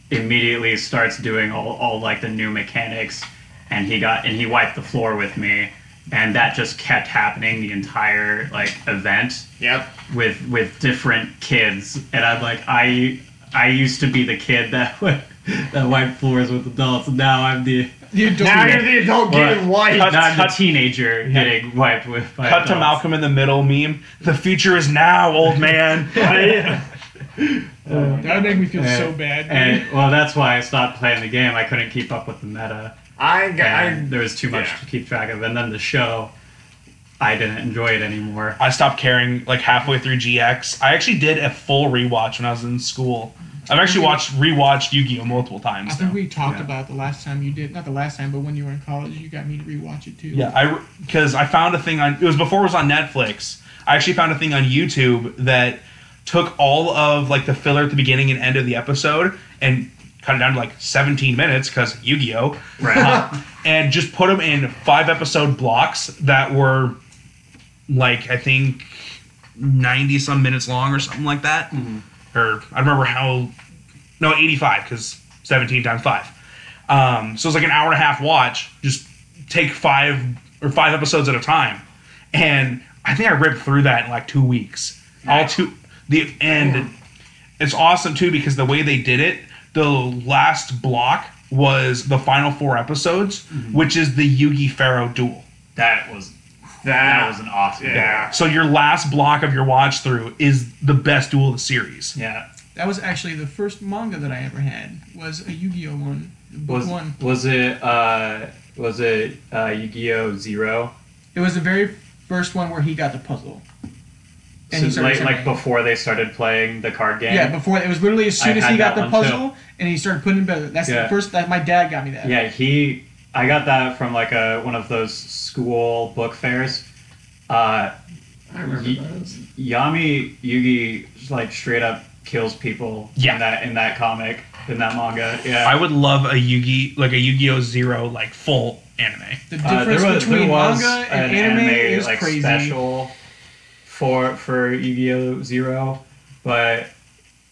immediately starts doing all, all like the new mechanics, and he got and he wiped the floor with me, and that just kept happening the entire like event Yep. with with different kids, and I'm like I I used to be the kid that would that wiped floors with adults, and now I'm the You don't Now do you're the adult getting white. Cut- now I'm the cut- teenager getting wiped with. by Cut to. Malcolm in the Middle meme. The future is now, old man. That would make me feel And- so bad. And well, that's why I stopped playing the game. I couldn't keep up with the meta, I got. I, there was too much yeah. to keep track of. And then the show, I didn't enjoy it anymore. I stopped caring like halfway through GX. I actually did a full rewatch when I was in school. I've actually watched rewatched Yu-Gi-Oh multiple times. I think now. we talked Yeah. about it the last time you did. Not the last time, but when you were in college, you got me to rewatch it too. Yeah, I because I found a thing on it was before it was on Netflix. I actually found a thing on YouTube that took all of like the filler at the beginning and end of the episode and cut it down to like 17 minutes because Yu-Gi-Oh. Right. Uh, and just put them in five episode blocks that were like I think 90 some minutes long or something like that. Or I remember how no 85 because 17 times five. Um, so it's like an hour and a half watch. Just take five or five episodes at a time, and I think I ripped through that in like two weeks. All two the and it's awesome too because the way they did it, the last block was the final four episodes, which is the Yugi Pharaoh duel. that was That, that was an awesome. Yeah. So your last block of your watch through is the best duel of the series. Yeah. That was actually the first manga that I ever had. Was a Yu-Gi-Oh one, book Was one. was it uh was it uh Yu-Gi-Oh Zero? It was the very first one where he got the puzzle. And So like like before they started playing the card game. Yeah, before it was literally as soon I as he got the one, too. puzzle and he started putting it together. That's Yeah. the first that my dad got me that. Yeah, he. I got that from like a one of those school book fairs. Uh, I remember Y- those. Yami Yugi like straight up kills people Yeah. in that in that comic in that manga. Yeah, I would love a Yugi like a Yu-Gi-Oh Zero like full anime. The Uh, difference there was, between there was manga an and anime, is like crazy. special for for Yu-Gi-Oh Zero, but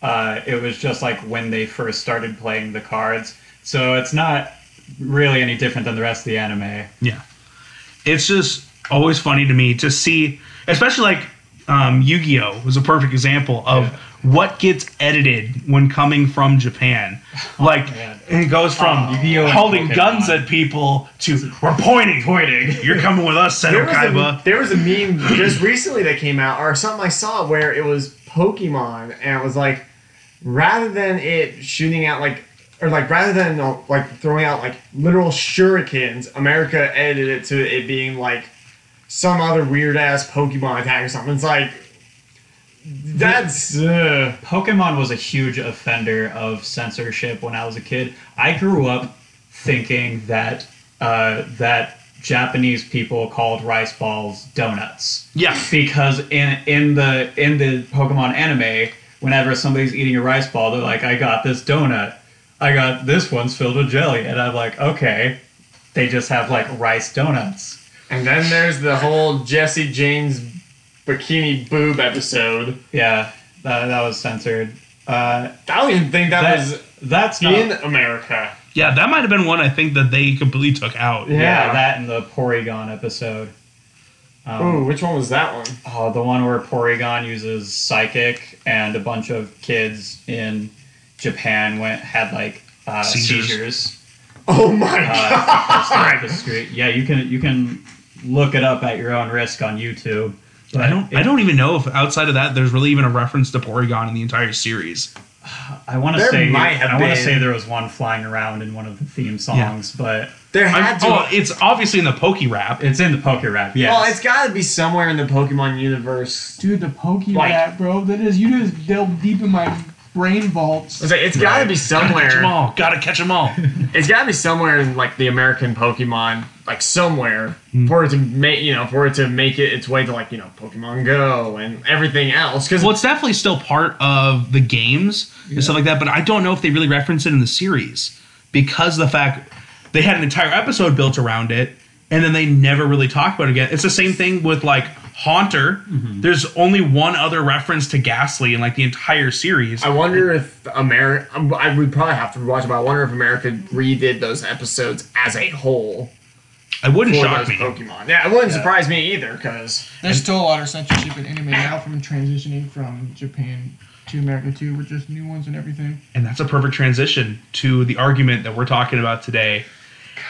uh, it was just like when they first started playing the cards. So it's not really any different than the rest of the anime. Yeah. It's just always funny to me to see, especially like um, Yu Gi Oh! was a perfect example of what gets edited when coming from Japan. Like, man. it goes from Yu-Gi-Oh! holding Pokemon. guns at people to we're pointing. Pointing. You're coming with us, There Seto was, a, Kaiba. there was a meme just recently that came out, or something I saw where it was Pokemon, and it was like, rather than it shooting out like, or like rather than like throwing out like literal shurikens, America edited it to it being like some other weird ass Pokemon attack or something. It's like, that's uh, Pokemon was a huge offender of censorship when I was a kid. I grew up thinking that uh, that Japanese people called rice balls donuts Yeah. because in in the in the Pokemon anime, whenever somebody's eating a rice ball, they're like, "I got this donut. I got this one's filled with jelly," and I'm like, "Okay." They just have like rice donuts. And then there's the whole Jessie James bikini boob episode. Yeah, that, that was censored. Uh, I don't even think that, that, was that's not, in America. Yeah, that might have been one I think that they completely took out. Yeah. yeah, that and the Porygon episode. Um, Ooh, which one was that one? Oh, the one where Porygon uses psychic, and a bunch of kids in Japan went had like uh, Seizures. seizures. Oh my Uh, god! across the street. Yeah, you can you can look it up at your own risk on YouTube. But I don't. it- I don't even know if outside of that, there's really even a reference to Porygon in the entire series. I want to There say might have I want to say there was one flying around in one of the theme songs, but There I'm, had to. oh, it's obviously in the Poke Rap. it's in the Poke Rap. Yes. Well, it's got to be somewhere in the Pokemon universe. Dude, the Pokey Like- Rat, bro. That is, you just delve deep in my brain vaults. I was like, it's got to be somewhere. Catch them somewhere. all. Gotta catch them all. It's got to be somewhere in like the American Pokemon, like somewhere Hmm. for it to make you know for it to make it its way to like you know Pokemon Go and everything else. Because well, it's definitely still part of the games and stuff like that, but I don't know if they really reference it in the series because of the fact they had an entire episode built around it, and then they never really talk about it again. It's the same thing with like Haunter. Mm-hmm. There's only one other reference to Gastly in like the entire series. I wonder if America. Um, I would probably have to watch, it, but I wonder if America redid those episodes as a whole It wouldn't shock me. Pokemon. Yeah, it wouldn't surprise me either. Because There's still a lot of censorship in anime now from transitioning from Japan to America too, with just new ones and everything. And that's a perfect transition to the argument that we're talking about today.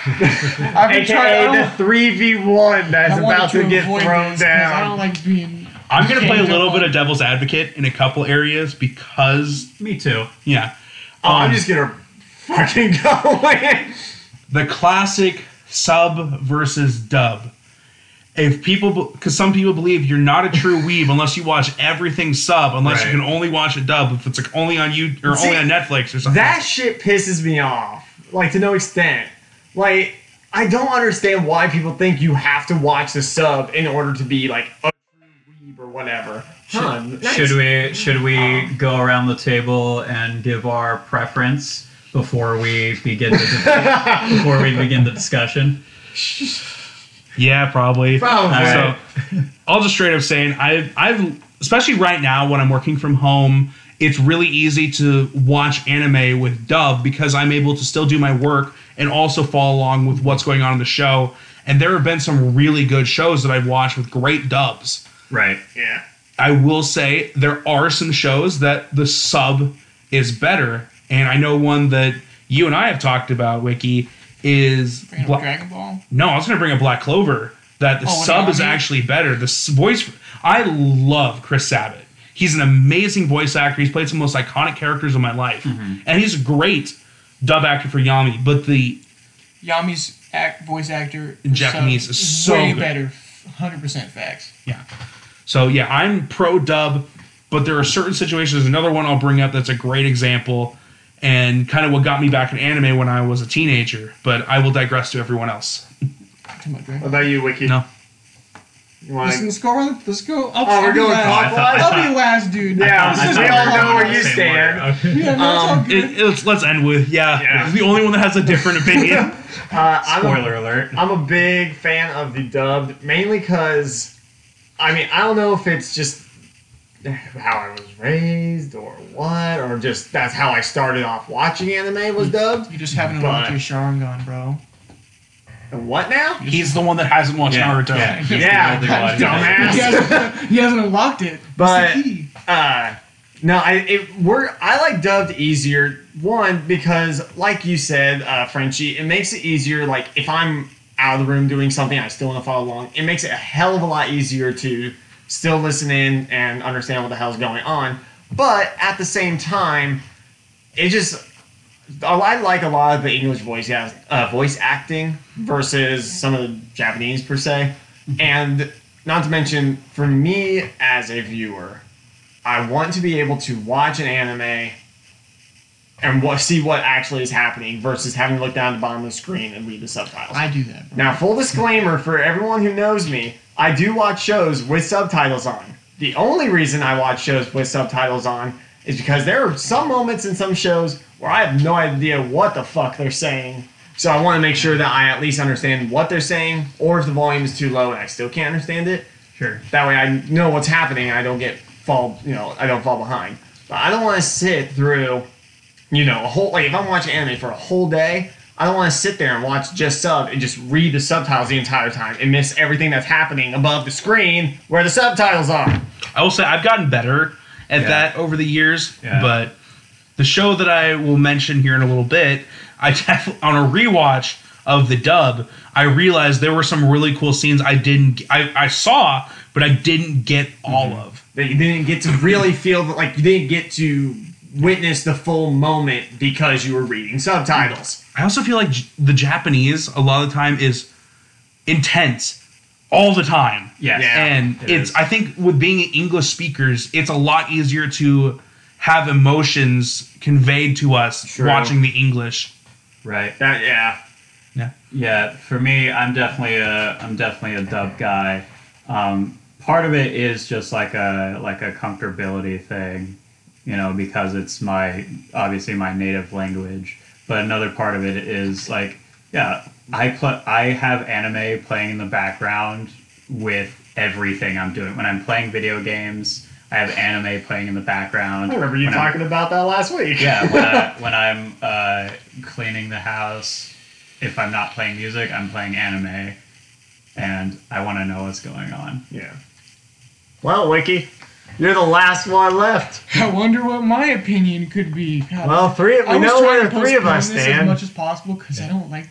I've been trying. AKA I the don't- three v one that's I wanted about to get avoid thrown this 'cause I don't down. like being. I'm gonna play a little bit of devil's advocate in a couple areas because me too. yeah, Oh, I'm Um, just gonna fucking go in. the classic sub versus dub. If people, because some people believe you're not a true weeb unless you watch everything sub, unless Right. you can only watch a dub if it's like only on you or See, only on Netflix or something. That shit pisses me off, like to no extent. Like I don't understand why people think you have to watch the sub in order to be like a true weeb or whatever. Huh, nice. Should we should we oh. go around the table and give our preference before we begin the before we begin the discussion? yeah, probably. Probably. All So. I'll just straight up saying I've I've especially right now when I'm working from home, it's really easy to watch anime with dub because I'm able to still do my work and also follow along with what's going on in the show. And there have been some really good shows that I've watched with great dubs. Right. Yeah. I will say there are some shows that the sub is better, and I know one that you and I have talked about, Wiki, is Bringing Bla- Dragon Ball. no, I was going to bring up Black Clover. That the Oh, sub is actually better. The voice, I love Chris Sabat. He's an amazing voice actor. He's played some of the most iconic characters of my life, Mm-hmm. and he's great dub actor for Yami. But the Yami's act, voice actor In Japanese sub is so way good. better. Hundred percent facts. yeah, so yeah, I'm pro dub, but there are certain situations. Another one I'll bring up that's a great example, and kind of what got me back in anime when I was a teenager. But I will digress to everyone else. Too? What about you, Wiki? No. You wanna- Let's, let's go around. Let's go. I'll, Oh, I'll we're be going last. clockwise? I'll be last, dude. Yeah, This is we all know where you stand. Okay. Yeah, no, it's all Um, good. It, it's, let's end with yeah. Yeah. The only one that has a different opinion. Uh, I'm a- Spoiler alert. I'm a big fan of the dubbed, mainly because, I mean, I don't know if it's just how I was raised or what, or just that's how I started off watching anime was dubbed. you just haven't but- unlocked your Sharingan, bro. And what now? He's the one that hasn't watched Yeah, Naruto. yeah, he's the Yeah, only one. dumbass. He hasn't, he hasn't unlocked it. That's But- the key. Uh, no, I it we're I like dubbed easier. One because, like you said, uh, Frenchie, it makes it easier. Like if I'm out of the room doing something, I still want to follow along. It makes it a hell of a lot easier to still listen in and understand what the hell's going on. But at the same time, it just I like a lot of the English voice uh, voice acting versus some of the Japanese per se, and not to mention for me as a viewer, I want to be able to watch an anime and what, see what actually is happening versus having to look down at the bottom of the screen and read the subtitles. I do that. Bro. Now, full disclaimer for everyone who knows me, I do watch shows with subtitles on. The only reason I watch shows with subtitles on is because there are some moments in some shows where I have no idea what the fuck they're saying. So I want to make sure that I at least understand what they're saying, or if the volume is too low and I still can't understand it. Sure. That way I know what's happening. I don't get fall, you know, I don't fall behind. But I don't want to sit through, you know, a whole like if I'm watching anime for a whole day, I don't want to sit there and watch just sub and just read the subtitles the entire time and miss everything that's happening above the screen where the subtitles are. I will say I've gotten better at Yeah. that over the years, Yeah. but the show that I will mention here in a little bit, I def- on a rewatch of the dub, I realized there were some really cool scenes I didn't I, I saw, but I didn't get all Mm-hmm. of. That you didn't get to really feel like you didn't get to witness the full moment because you were reading subtitles. I also feel like J- the Japanese a lot of the time is intense all the time. Yes. Yeah. and it it's is. I think with being English speakers, it's a lot easier to have emotions conveyed to us True. watching the English. Right. That yeah. Yeah, for me, I'm definitely a I'm definitely a dub guy. Um, part of it is just like a like a comfortability thing, you know, because it's my obviously my native language. But another part of it is like, yeah, I put I have anime playing in the background with everything I'm doing. When I'm playing video games, I have anime playing in the background. I remember you When I'm- talking about that last week. yeah, when, I, when I'm uh, cleaning the house, if I'm not playing music, I'm playing anime, and I want to know what's going on. Yeah. Well, Wiki, you're the last one left. I wonder what my opinion could be. God, Well, three. I We was know trying where to the three of postpone us this as much as possible because I don't like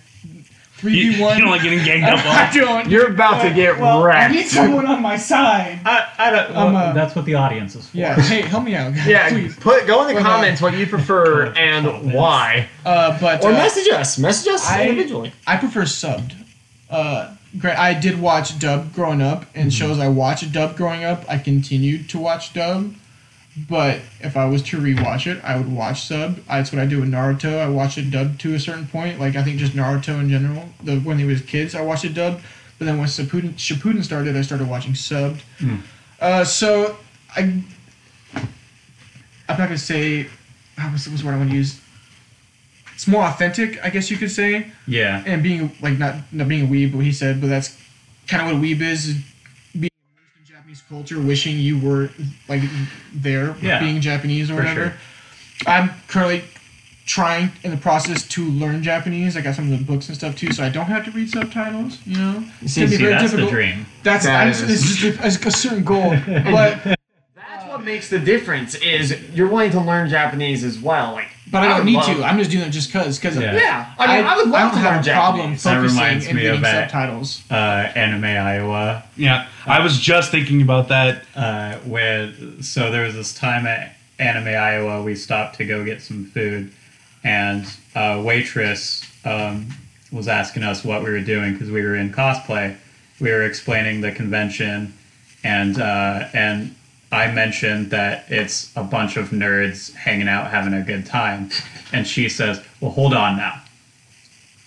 three You, v one. you don't like getting ganged up I on. don't. You're about to get well, I wrecked. need someone on my side. I, I don't. Um, uh, that's what the audience is for. Yeah. Hey, help me out, guys, Yeah, please. put go in the Well, no. comments what you prefer and Comments. why, Uh, but or uh, message us. Message us I- individually. I prefer subbed. Uh, gra- I did watch dub growing up, and shows I watched dub growing up, I continued to watch dub. But if I was to rewatch it, I would watch sub. That's what I do with Naruto. I watched it dubbed to a certain point. Like I think just Naruto in general. The when they was kids, I watched it dubbed. But then when Shippuden, Shippuden started, I started watching subbed. Uh, so I, I'm not gonna say. What was, was the word I want to use? It's more authentic, I guess you could say Yeah. and being like not not being a weeb, what he said, but that's kind of what a weeb is: is being immersed in Japanese culture, wishing you were like there, Yeah, being Japanese or whatever. sure. I'm currently trying in the process to learn Japanese. I got some of the books and stuff too, so I don't have to read subtitles. You know, it's See- gonna be See, very that's difficult. the dream. That's That I'm, is. it's just a, it's a certain goal, but That's what makes the difference. Is you're willing to learn Japanese as well. Like, but I don't would need love- to. I'm just doing it just cause because Yeah. Yeah, I mean, I, would love I don't to have learn a problem Japanese. That focusing reminds and me reading of that. subtitles. Uh, anime Iowa. Yeah, I was just thinking about that. Uh, where so there was this time at Anime Iowa, we stopped to go get some food, and a waitress um, was asking us what we were doing because we were in cosplay. We were explaining the convention, and uh, and I mentioned that it's a bunch of nerds hanging out having a good time, and she says, "Well, hold on now,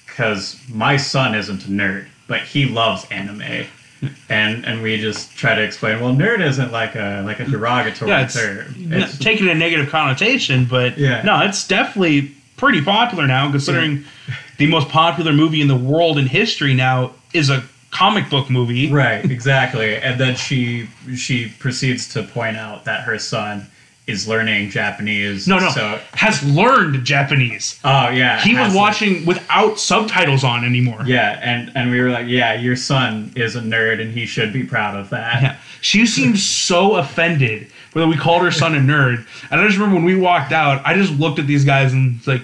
because my son isn't a nerd, but he loves anime." and and we just try to explain. Well, nerd isn't like a like a derogatory Yeah, it's, term. It's- taking a negative connotation, but Yeah. no, it's definitely pretty popular now. Considering the most popular movie in the world in history now is a comic book movie. right, exactly. And then she she proceeds to point out that her son is learning Japanese. No, no, So has learned Japanese. oh yeah, He was has to- watching without subtitles on anymore. Yeah, and and we were like, yeah, your son is a nerd, and he should be proud of that. Yeah. She seemed so offended when we called her son a nerd. And I just remember when we walked out, I just looked at these guys and was like,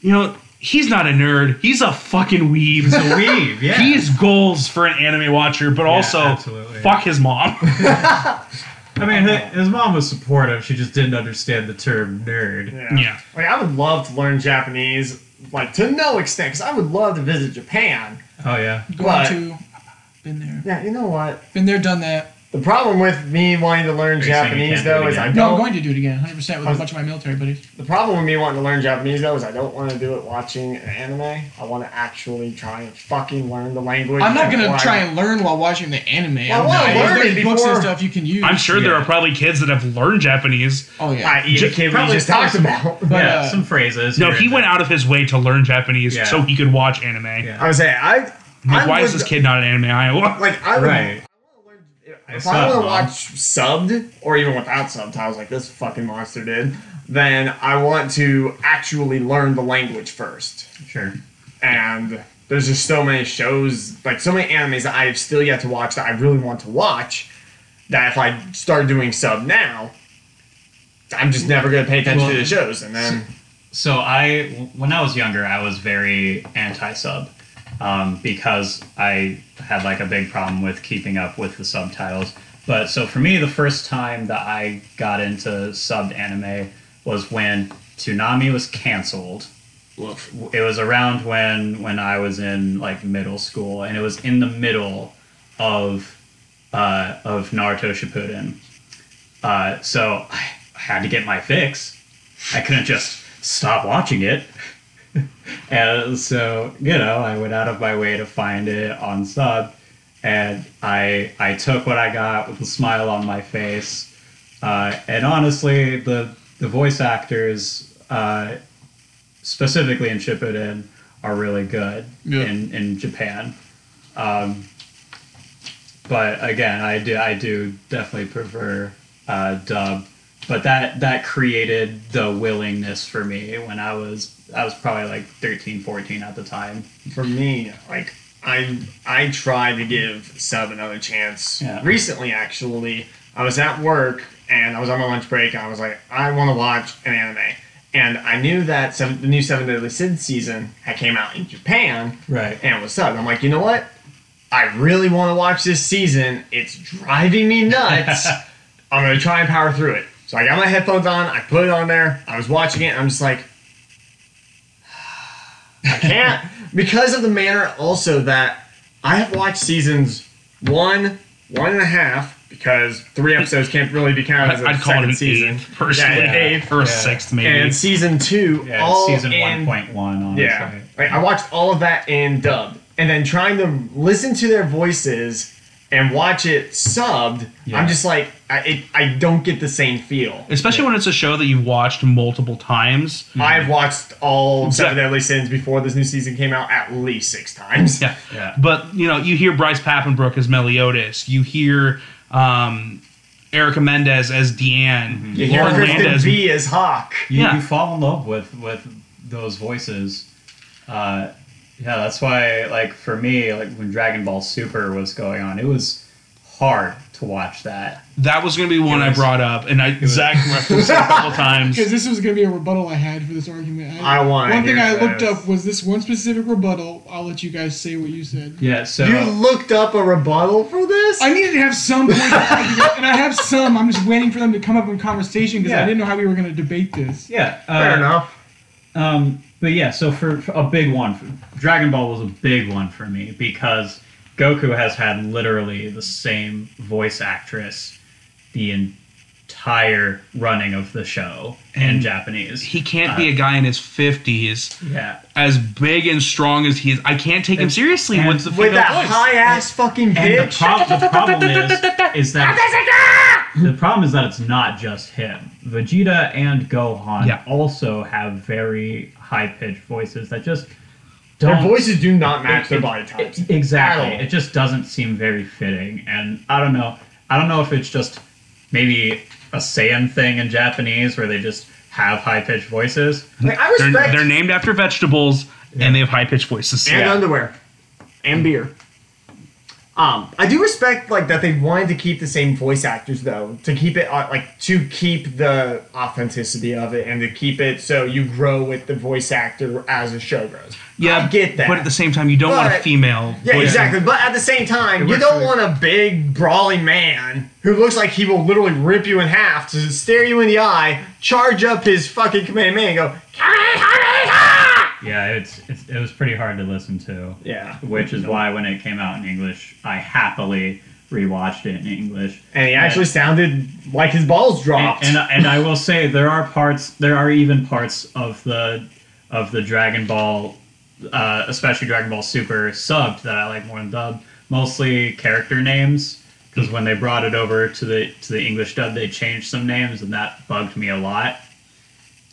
you know, he's not a nerd. He's a fucking weeb. It's a weave. Yeah, He has goals for an anime watcher, but also absolutely. fuck his mom. I mean, his mom was supportive. She just didn't understand the term nerd. Yeah. Yeah. Like, I would love to learn Japanese, like to no extent, because I would love to visit Japan. Oh yeah. Going But- to been there, Yeah, you know what? been there, done that. The problem with me wanting to learn you saying you Japanese though it is I again? No, I'm going to do it again, 100 percent with a bunch of my military buddies. The problem with me wanting to learn Japanese though is I don't want to do it watching an anime. I want to actually try and fucking learn the language. I'm not gonna try and learn while watching the anime. Well, I'm wanna learn there's it books and stuff you can use. I'm sure there are probably kids that have learned Japanese. Oh yeah. I eat kid we Probably just talked about. But, yeah, uh, some phrases. No, he went out of his way to learn Japanese Yeah. so he could watch anime. Yeah. I was saying I. Like, I why is this kid not an anime Iowa? Like I would. Right. If I want to watch subbed or even without subtitles, like this fucking monster did, then I want to actually learn the language first. Sure. And there's just so many shows, like so many animes that I've still yet to watch that I really want to watch. That if I start doing sub now, I'm just never gonna pay attention to the shows. And then So I, when I was younger, I was very anti-sub um, because I had like a big problem with keeping up with the subtitles. But so for me, the first time that I got into subbed anime was when Toonami was canceled. It was around when when I was in like middle school, and it was in the middle of uh, of Naruto Shippuden. Uh, so I had to get my fix. I couldn't just stop watching it. and so, you know, I went out of my way to find it on sub. And I I took what I got with a smile on my face. Uh, and honestly, the the voice actors, uh, specifically in Shippuden, are really good Yeah. in, in Japan. Um, but again, I do I do definitely prefer uh, dub. But that that created the willingness for me when I was I was probably like 13, 14 at the time. for me, like I I tried to give sub another chance. Yeah. Recently, actually, I was at work and I was on my lunch break. And I was like, I want to watch an anime, and I knew that seven, the new Seven Deadly Sins season had came out in Japan Right. and it was subbed. I'm like, you know what? I really want to watch this season. It's driving me nuts. I'm gonna try and power through it. So I got my headphones on. I put it on there. I was watching it. And I'm just like, I can't because of the manner. Also, that I have watched seasons one, one and a half because three episodes can't really be counted as a I'd call it an season. eighth, personally. Yeah, an eighth. Or a Yeah. sixth, maybe. And season two, Yeah, all season in 1.1 honestly. yeah, like, I watched all of that in dub, and then trying to listen to their voices and watch it subbed. Yeah. I'm just like, I, it, I don't get the same feel. Especially when it's a show that you've watched multiple times. I've watched all Seven Yeah. Deadly Sins before this new season came out at least six times. Yeah. Yeah. But, you know, you hear Bryce Papenbrook as Meliodas. You hear um, Erica Mendez as Diane. You hear Lauren Kristen Landez. B as Hawk. you, Yeah. you fall in love with with those voices. Uh, yeah, that's why like for me, like when Dragon Ball Super was going on, it was hard to watch that. That was going to be one It I brought up, and I Zach referenced it a couple times. Because this was going to be a rebuttal I had for this argument. I wanna One thing hear I looked this. up was this one specific rebuttal. I'll let you guys say what you said. Yeah, so You looked up a rebuttal for this? I needed to have some point of argument, and I have some. I'm just waiting for them to come up in conversation because I didn't know how we were going to debate this. yeah, uh, Fair enough. Um, but yeah, so for, for a big one, Dragon Ball was a big one for me because Goku has had literally the same voice actress the entire running of the show in And Japanese. He can't uh, be a guy in his 50s, yeah, as big and strong as he is. I can't take him seriously and with the With that voice. high ass fucking and the, bitch. the problem is, is that the problem is that it's not just him. Vegeta and Gohan Yeah. also have very high pitched voices that just Their don't voices do not match their it- body types. it- exactly. It just doesn't seem very fitting, and I don't know. I don't know if it's just maybe a Saiyan thing in Japanese where they just have high pitched voices. Like, I They're, they're named after vegetables, and they have high pitched voices. and Yeah. underwear and beer. Um, I do respect like that they wanted to keep the same voice actors though to keep it uh, like to keep the authenticity of it and to keep it so you grow with the voice actor as the show grows. Yeah, I get that. But at the same time, you don't want a female. yeah, voice. exactly. But at the same time, you don't want a big brawling man who looks like he will literally rip you in half to stare you in the eye, charge up his fucking command man, and go. Yeah, it's, it's it was pretty hard to listen to. Yeah. Which is why when it came out in English, I happily rewatched it in English. And he actually sounded like his balls dropped. And, and and I will say there are parts, there are even parts of the of the Dragon Ball, uh, especially Dragon Ball Super subbed that I like more than dubbed. Mostly character names because when they brought it over to the to the English dub, they changed some names and that bugged me a lot.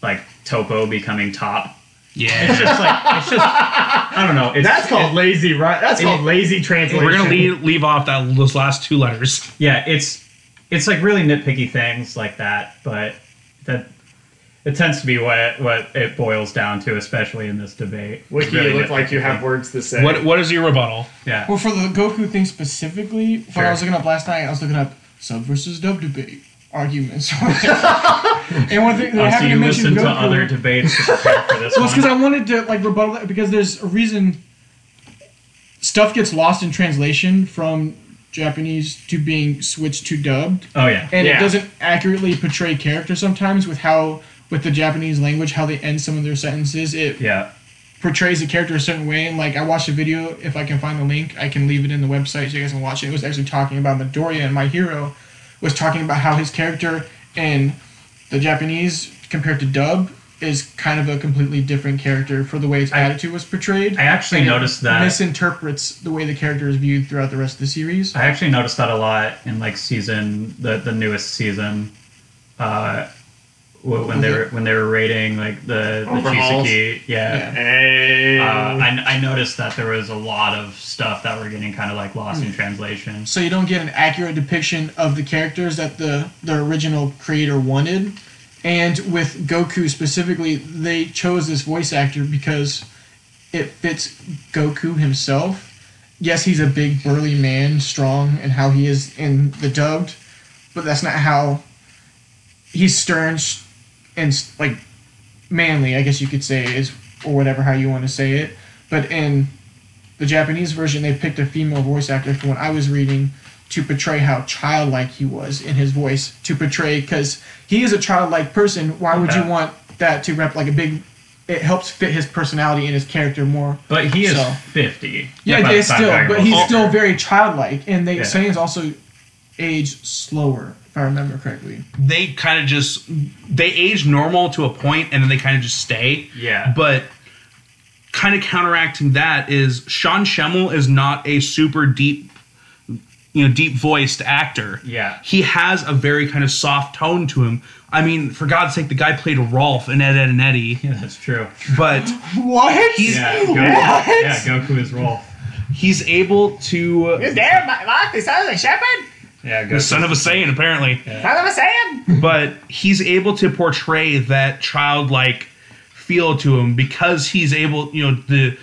Like Toppo becoming Top. Yeah. It's just like it's just I don't know. It's, That's called it- lazy, right? That's it- called lazy translation. We're gonna leave, leave off that those last two letters. yeah. It's it's like really nitpicky things like that, but that it tends to be what what it boils down to, especially in this debate. Wiki, Really you look like you have words to say. What what is your rebuttal? Yeah. Well, for the Goku thing specifically, when Sure. I was looking up last night, I was looking up sub versus dub debate arguments. and one thing, they Oh, so haven't you mentioned listen to other debates to for this Well, it's because? I wanted to like rebuttal that because there's a reason stuff gets lost in translation from Japanese to being switched to dubbed, oh yeah. and Yeah. it doesn't accurately portray character sometimes with how with the Japanese language how they end some of their sentences. It Yeah. portrays the character a certain way. And like I watched a video, if I can find the link, I can leave it in the website so you guys can watch it. It was actually talking about Midoriya and my hero was talking about how his character in the Japanese compared to dub is kind of a completely different character for the way his I- attitude was portrayed. I actually noticed that. misinterprets the way the character is viewed throughout the rest of the series. I actually noticed that a lot in like season the the newest season, uh, when they were when they were rating like the the Overhauls? Chisaki, yeah. Yeah. Hey. Uh, I, I noticed that there was a lot of stuff that were getting kind of like lost in translation. so you don't get an accurate depiction of the characters that the the original creator wanted. And with Goku specifically, they chose this voice actor because it fits Goku himself. Yes, he's a big burly man, strong, and how he is in the dubbed, but that's not how he's stern sh- and like manly, I guess you could say is or whatever how you want to say it. But in the Japanese version, they picked a female voice actor from what I was reading to portray how childlike he was in his voice. To portray because he is a childlike person. Why would you want that to rep like a big? It helps fit his personality and his character more. But he is So- fifty. Yeah, it's still, but he's still very childlike, and they Yeah. Saiyans also age slower, if I remember correctly. They kind of just they age normal to a point and then they kind of just stay. Yeah. But kind of counteracting that is Sean Schemmel is not a super deep you know deep voiced actor. Yeah. He has a very kind of soft tone to him. I mean, for God's sake, the guy played Rolf in Ed, Ed and Eddie, Yeah, that's true. but What? he's Yeah, Goku, yeah, Goku is Rolf. he's able to Is there my life? He sounds like shepherd? Yeah, the son of a Saiyan apparently. Son of a Saiyan? but he's able to portray that childlike feel to him because he's able, you know, the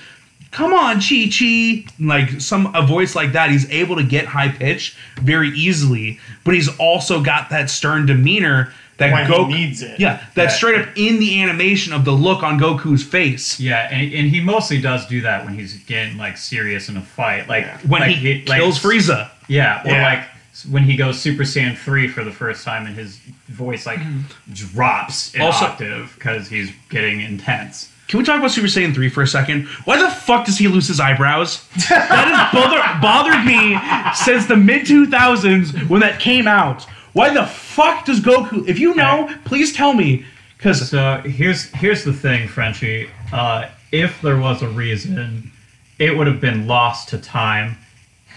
come on, Chi Chi, like some a voice like that. He's able to get high pitch very easily, but he's also got that stern demeanor that When Goku needs it. Yeah, that Yeah. straight up in the animation of the look on Goku's face. Yeah, and, and he mostly does do that when he's getting like serious in a fight, like When like, he, like- kills Frieza. Yeah, or Yeah. like when he goes Super Saiyan three for the first time, and his voice like drops an Also- octave because he's getting intense. Can we talk about Super Saiyan 3 for a second? Why the fuck does he lose his eyebrows? that has bother- bothered me since the mid 2000s when that came out. Why the fuck does Goku? If you know, please tell me. Because So here's here's the thing, Frenchie. Uh, if there was a reason, it would have been lost to time.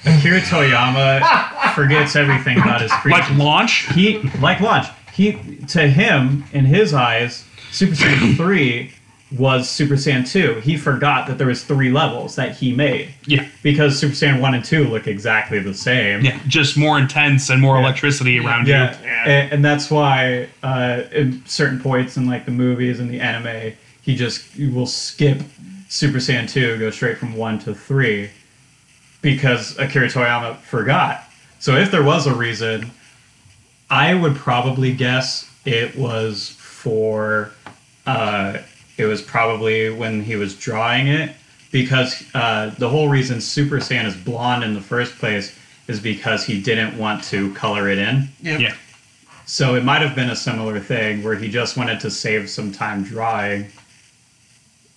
Akira Toriyama forgets everything about his creatures. like launch, he like launch. He to him in his eyes, Super Saiyan three was Super Saiyan two. He forgot that there was three levels that he made yeah, because Super Saiyan one and two look exactly the same. yeah, just more intense and more electricity around Yeah, you. Yeah. And, and that's why uh, in certain points in like the movies and the anime, he just he will skip Super Saiyan two, go straight from one to three, because Akira Toriyama forgot. So if there was a reason, I would probably guess it was for, uh, it was probably when he was drawing it, because uh, the whole reason Super Saiyan is blonde in the first place is because he didn't want to color it in. Yep. Yeah. So it might have been a similar thing where he just wanted to save some time drawing.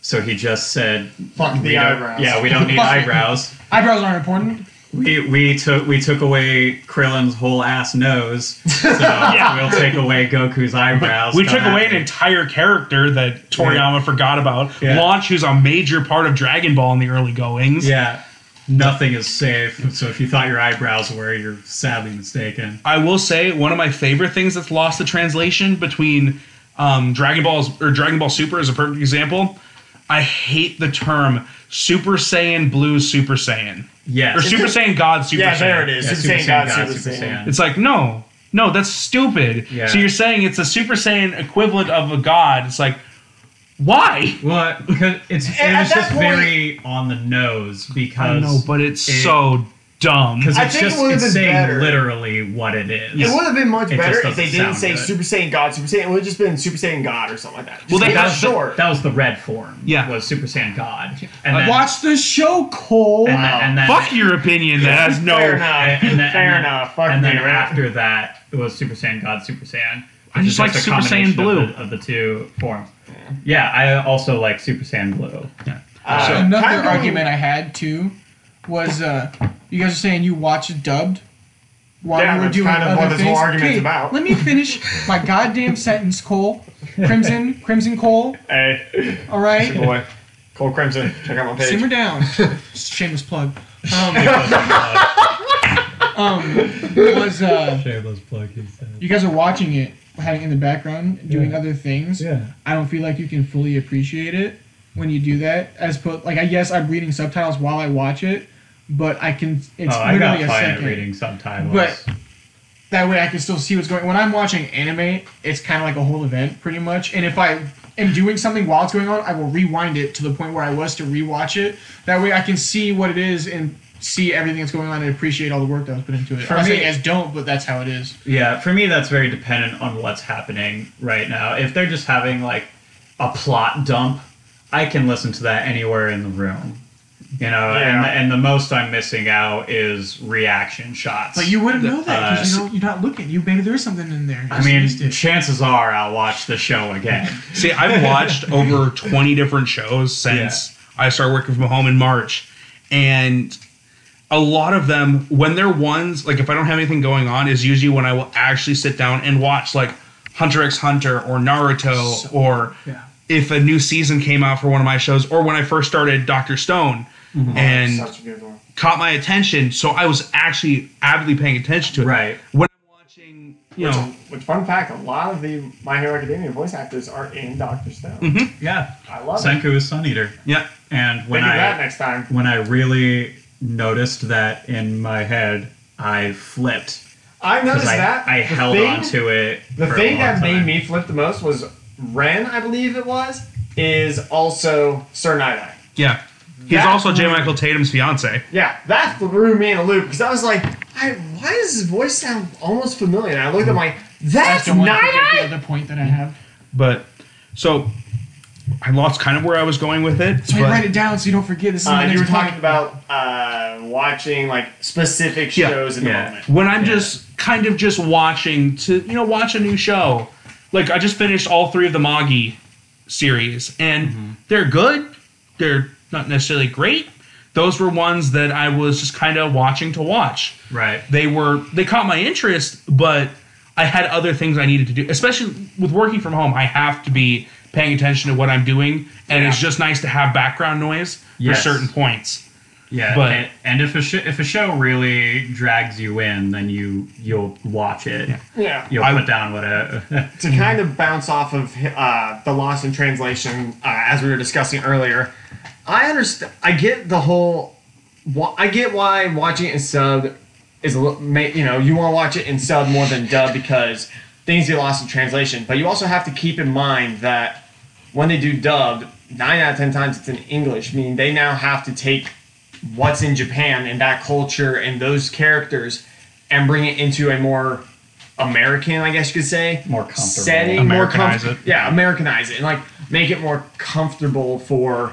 So he just said, Fuck the eyebrows. Yeah, we don't need eyebrows. Eyebrows aren't important. we we took we took away Krillin's whole ass nose, so we'll take away Goku's eyebrows. We took at away an entire character that Toriyama forgot about. Yeah. Launch, who's a major part of Dragon Ball in the early goings. Yeah, nothing is safe. So if you thought your eyebrows were, you're sadly mistaken. I will say one of my favorite things that's lost the translation between um, Dragon Balls or Dragon Ball Super is a perfect example. I hate the term Super Saiyan Blue Super Saiyan Yes. or Super Saiyan God Super yeah, Saiyan. there it is. Yeah, Super Saiyan God, Super Saiyan. It's like no, no, that's stupid. Yeah. So you're saying it's a Super Saiyan equivalent of a god? It's like why? Well, because it's it was just point- very on the nose because I know, but it's it- so dumb. because I it's think it just would've it's been saying better. literally what it is. It would have been much It better if they didn't say good. Super Saiyan God, Super Saiyan. It would have just been Super Saiyan God or something like that. Just Well, they make it have- short. That was the red form. Yeah. was Super Saiyan God. And then, Watch the show, Cole. and then, and then Fuck your opinion. That has no. Fair enough. and then, Fair and then- enough. Fuck and then right? after that, it was Super Saiyan God, Super Saiyan. I which just like Super Saiyan Blue. of the, of the two forms. Yeah, I also like Super Saiyan Blue. Uh, So another argument I had too was uh, you guys are saying you watch it dubbed while Yeah, you were that's doing kind of other what this things. whole argument's Okay, about. Let me finish my goddamn sentence, Cole. Crimson, Crimson Cole. Hey, All right, boy. Cold Crimson. Check out my page. simmer down. Shameless plug. Um, um, was uh, Shameless plug, he said. you guys are watching it, having it in the background, doing other things. Yeah. I don't feel like you can fully appreciate it when you do that. As put, like I guess I'm reading subtitles while I watch it, but I can. It's oh, I got literally a second. reading subtitles. But that way I can still see what's going. When I'm watching anime, it's kind of like a whole event, pretty much. And if I am doing something while it's going on, I will rewind it to the point where I was to rewatch it. That way I can see what it is and see everything that's going on and appreciate all the work that was put into it. For I'm me- saying as don't, but that's how it is. Yeah, for me, that's very dependent on what's happening right now. If they're just having like a plot dump, I can listen to that anywhere in the room. You know, and, Yeah. and the most I'm missing out is reaction shots. But you wouldn't know that because Uh, you you're not looking. You maybe there's something in there. I mean, chances are I'll watch the show again. See, I've watched over 20 different shows since I started working from home in March. And a lot of them, when they're ones, like if I don't have anything going on, is usually when I will actually sit down and watch like Hunter x Hunter or Naruto or yeah. If a new season came out for one of my shows or when I first started Doctor Stone and Such a good caught my attention. So I was actually avidly paying attention to it. Right. When I'm watching, you Which, know, which, fun fact, a lot of the My Hero Academia voice actors are in Doctor Stone. Mm-hmm. Yeah, I love it. Senku is Sun Eater, yeah. and Think when of that I next time. when I really noticed that in my head, I flipped I noticed I, that. I The held thing- on to it. The for a thing long that made me flip the most was Ren, I believe it was, is also Sir Night Eye. Yeah. He's That also J. Michael Tatum's fiance. Yeah, that threw me in a loop because I was like, I, why does his voice sound almost familiar? And I looked at my, that's don't want Night Eye? the other point that I have. But so I lost kind of where I was going with it. So I but- write it down so you don't forget. This is Uh, you were talking point. about uh, watching like specific Yeah. shows in the Yeah. moment. when I'm Yeah. just kind of just watching to you know watch a new show. Like I just finished all three of the Magi series, and Mm-hmm. they're good. They're not necessarily great. Those were ones that I was just kind of watching to watch. Right. They were they caught my interest, but I had other things I needed to do. Especially with working from home, I have to be paying attention to what I'm doing, and it's just nice to have background noise for certain points. Yeah, But- and, and if a sh- if a show really drags you in, then you you'll watch it. Yeah. You'll I- put down what a to kind of bounce off of uh, the loss in translation, uh, as we were discussing earlier, I understand. I get the whole. I get why watching it in sub is a little. You know, you want to watch it in sub more than dub because things get lost in translation. But you also have to keep in mind that when they do dubbed, nine out of ten times it's in English, meaning they now have to take what's in Japan and that culture and those characters and bring it into a more American, I guess you could say, More comfortable. setting, more Americanize comf- it. Yeah, Americanize it and like make it more comfortable for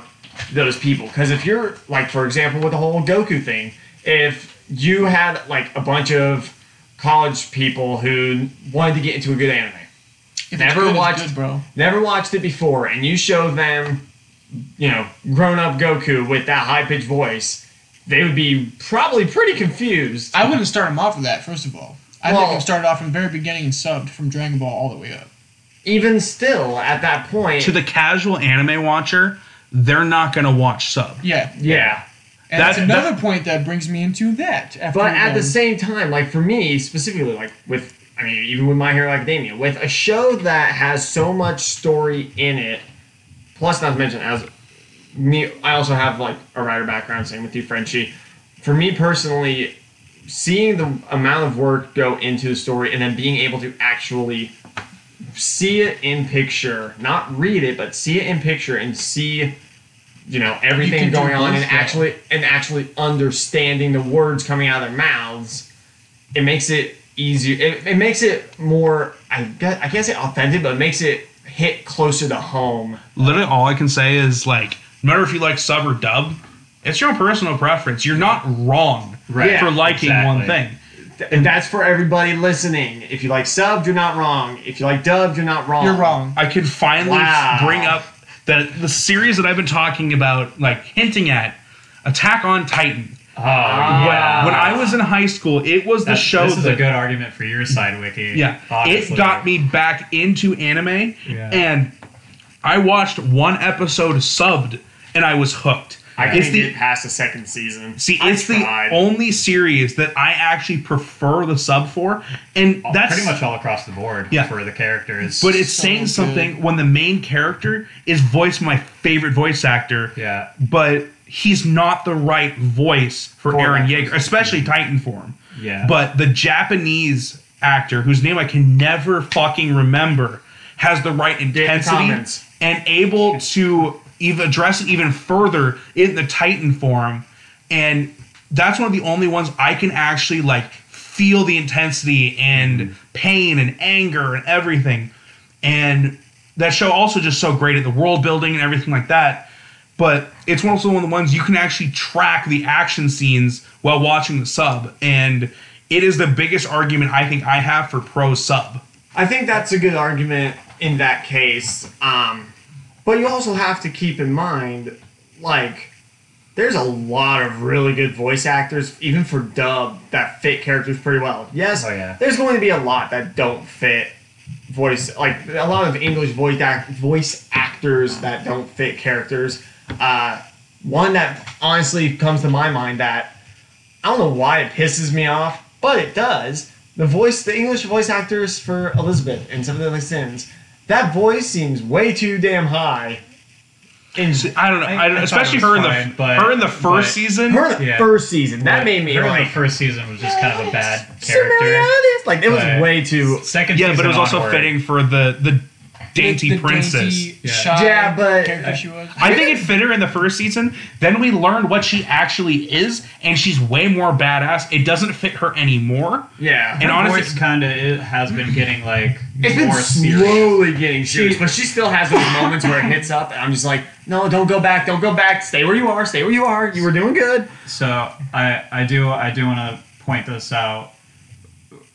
those people. Because if you're like, for example, with the whole Goku thing, if you had like a bunch of college people who wanted to get into a good anime, If it's never good, watched- good, bro. never watched it before, and you show them, you know, grown up Goku with that high pitched voice, they would be probably pretty confused. I wouldn't start him off with that. First of all, I Well- think him started off from the very beginning and subbed from Dragon Ball all the way up. Even still, at that point, To the casual anime watcher, they're not going to watch sub. Yeah, yeah. and that's That- another point that brings me into that. After But at the um, same time, like for me specifically, like with I mean, even with My Hero Academia, with a show that has so much story in it, plus not to mention as me, I also have like a writer background. Same with you, Frenchie. For me personally, seeing the amount of work go into the story and then being able to actually see it in picture, not read it, but see it in picture and see you know everything do going on and actually and actually understanding the words coming out of their mouths it makes it easier it, it makes it more I guess, I can't say authentic but it makes it hit closer to home Literally, all I can say is like, no matter if you like sub or dub, it's your own personal preference. You're not wrong Right, for liking one thing. And that's for everybody listening if you like subbed you're not wrong if you like dubbed you're not wrong you're wrong. I could finally Wow. bring up that the series that I've been talking about, like hinting at, Attack on Titan. Oh, yeah. Ah. When I was in high school, it was the That- show This is that a good argument for your side, Wiki. Yeah, Obviously. it got me back into anime, Yeah. and I watched one episode subbed, and I was hooked. I can't it's the get past the second season see, I it's tried. the only series that I actually prefer the sub for, and Oh, that's pretty much all across the board Yeah. for the characters. But it's So saying good. something when the main character is voiced by my favorite voice actor, yeah, but he's not the right voice for For Eren Yeager, especially Titan form. yeah. But the Japanese actor, whose name I can never fucking remember, has the right intensity and able to even address it even further in the Titan form. And that's one of the only ones I can actually like feel the intensity and pain and anger and everything. And that show also just so great at the world building and everything like that. But it's also one of the ones you can actually track the action scenes while watching the sub. And it is the biggest argument I think I have for pro sub. I think that's a good argument in that case. Um, but you also have to keep in mind, like, there's a lot of really good voice actors, even for dub, that fit characters pretty well. Yes, Oh, yeah. there's going to be a lot that don't fit voice, like a lot of English voice act, voice actors that don't fit characters. Uh, one that honestly comes to my mind that I don't know why it pisses me off, but it does. The voice, the English voice actors for Elizabeth in some Seven Deadly Sins, that voice seems way too damn high. In I don't know. I- I, don't, I especially it her was in the fine, but- her in the first but- season. her in the Yeah. first season, that But made me her in the first season was just kind of a bad character. Like it was way too. Second yeah, season but it was also onward, fitting for the the dainty The- the princess. dainty, Yeah. shy Yeah, but- character she was. I think it fit her in the first season. Then we learned what she actually is, and she's way more badass. It doesn't fit her anymore. Yeah, And Her honestly- voice kind of has been getting like it's been more serious. slowly getting serious, but she still has those moments where it hits up, and I'm just like, no, don't go back, don't go back, stay where you are, stay where you are. You were doing good. So I I do I do want to point this out.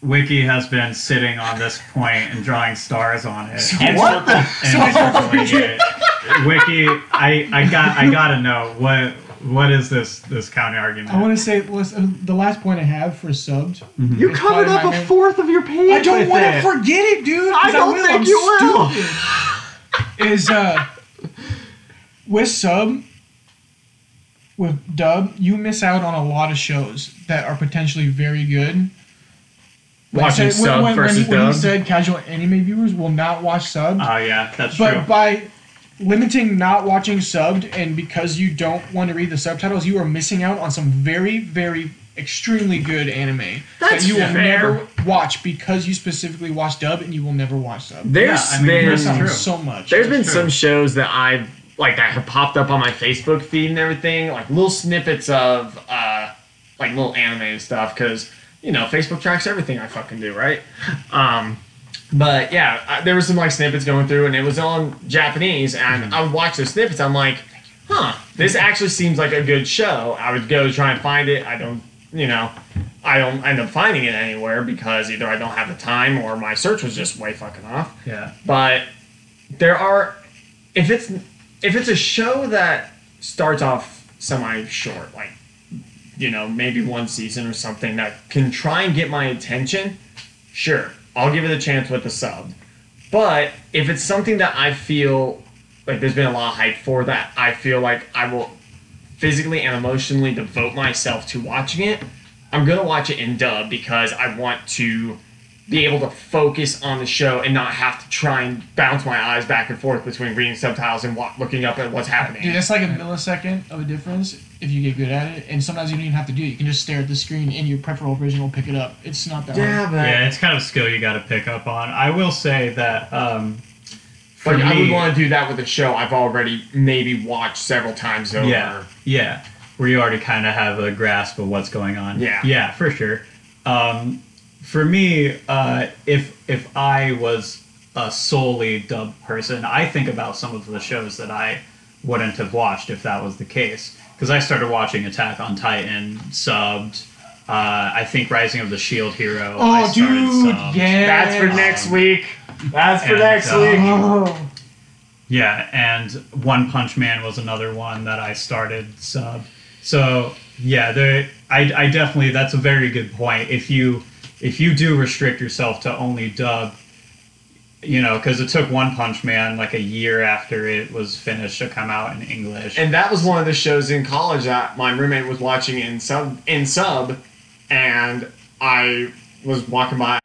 Wiki has been sitting on this point and drawing stars on it. And What the- and circling it. Wiki, I, I got I gotta know what what is this this counter argument? I want to say listen, the last point I have for subbed. You covered up a main- fourth of your page. I don't want to forget it, dude. I don't will. think I'm you will. Is uh, with sub, with dub, you miss out on a lot of shows that are potentially very good. Like I Watching said, when- sub when, versus when, he, when he dub? said casual anime viewers will not watch sub, Oh yeah, that's but true. by limiting not watching subbed and because you don't want to read the subtitles, you are missing out on some very, very extremely good anime That's that you will fair. never watch because you specifically watch dub and you will never watch sub. There's Yeah, I mean, been that's Miss out true. so much. there's been true. some shows that I've like that have popped up on my Facebook feed and everything, like little snippets of uh like little anime and stuff, because you know Facebook tracks everything I fucking do, right? Um, but yeah, I, there was some like snippets going through, and it was on Japanese, and I would watch those snippets. I'm like, huh, this actually seems like a good show. I would go try and find it. I don't, you know, I don't end up finding it anywhere because either I don't have the time or my search was just way fucking off yeah. but there are if it's if it's a show that starts off semi short like you know, maybe one season or something that can try and get my attention, sure, I'll give it a chance with the sub. But if it's something that I feel like there's been a lot of hype for that, I feel like I will physically and emotionally devote myself to watching it. I'm gonna watch it in dub because I want to be able to focus on the show and not have to try and bounce my eyes back and forth between reading subtitles and wa- looking up at what's happening. Dude, that's like a millisecond of a difference if you get good at it. And sometimes you don't even have to do it. You can just stare at the screen and your peripheral vision will pick it up. It's not that yeah, hard. but Yeah, it's kind of a skill you got to pick up on. I will say that um, for Like I would want to do that with a show I've already maybe watched several times over. Yeah, yeah, where you already kind of have a grasp of what's going on. Yeah. yeah, for sure. Um, for me, uh, if if I was a solely dubbed person, I think about some of the shows that I wouldn't have watched if that was the case. Because I started watching Attack on Titan subbed. Uh, I think Rising of the Shield Hero. Oh, started dude, subbed. yeah. That's for next week. That's for and, next uh, week. Oh. Yeah, and One Punch Man was another one that I started sub. So yeah, there I, I definitely that's a very good point. If you if you do restrict yourself to only dub, you know, because it took One Punch Man like a year after it was finished to come out in English. And that was one of the shows in college that my roommate was watching in sub in sub, and I was walking by. I'm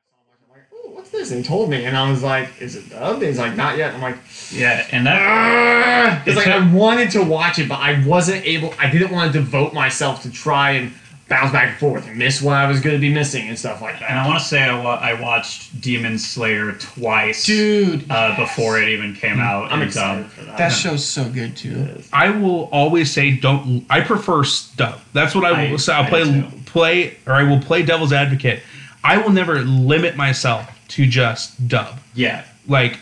like, "Ooh, what's this? And he told me, and I was like, "Is it dubbed?" And he's like, "Not yet." I'm like, yeah, and that It's like I wanted to watch it, but I wasn't able. I didn't want to devote myself to try and bounce back and forth and miss what I was going to be missing and stuff like that. and I want to say I, wa- I watched Demon Slayer twice Dude, uh, before it even came out. I'm in excited dub. for that. that show's so good too. I will always say don't. I prefer stuff. That's what I will I- say. I'll I play play or I will play devil's advocate. I will never limit myself to just dub. Yeah, Like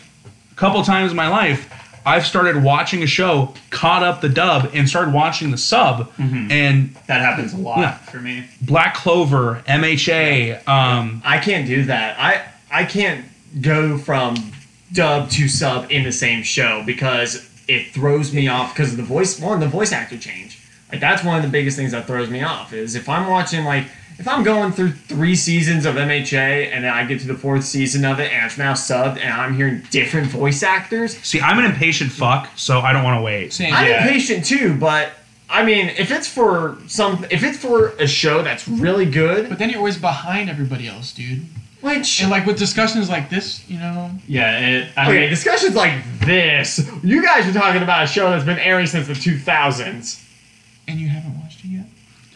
a couple times in my life, I've started watching a show, caught up the dub, and started watching the sub. And that happens a lot Yeah. for me. Black Clover, MHA, um, I can't do that. I I can't go from dub to sub in the same show because it throws me off because of the voice one the voice actor change. Like that's one of the biggest things that throws me off is if I'm watching like if I'm going through three seasons of MHA and then I get to the fourth season of it and it's now subbed and I'm hearing different voice actors, see, I'm an impatient fuck, so I don't want to wait. Same. I'm Yeah. impatient too. But I mean, if it's for some, if it's for a show that's really good, But then you're always behind everybody else, dude. which And like with discussions like this, you know, Yeah, it, I Okay, mean, discussions like this. You guys are talking about a show that's been airing since the 2000s. and you haven't watched it yet.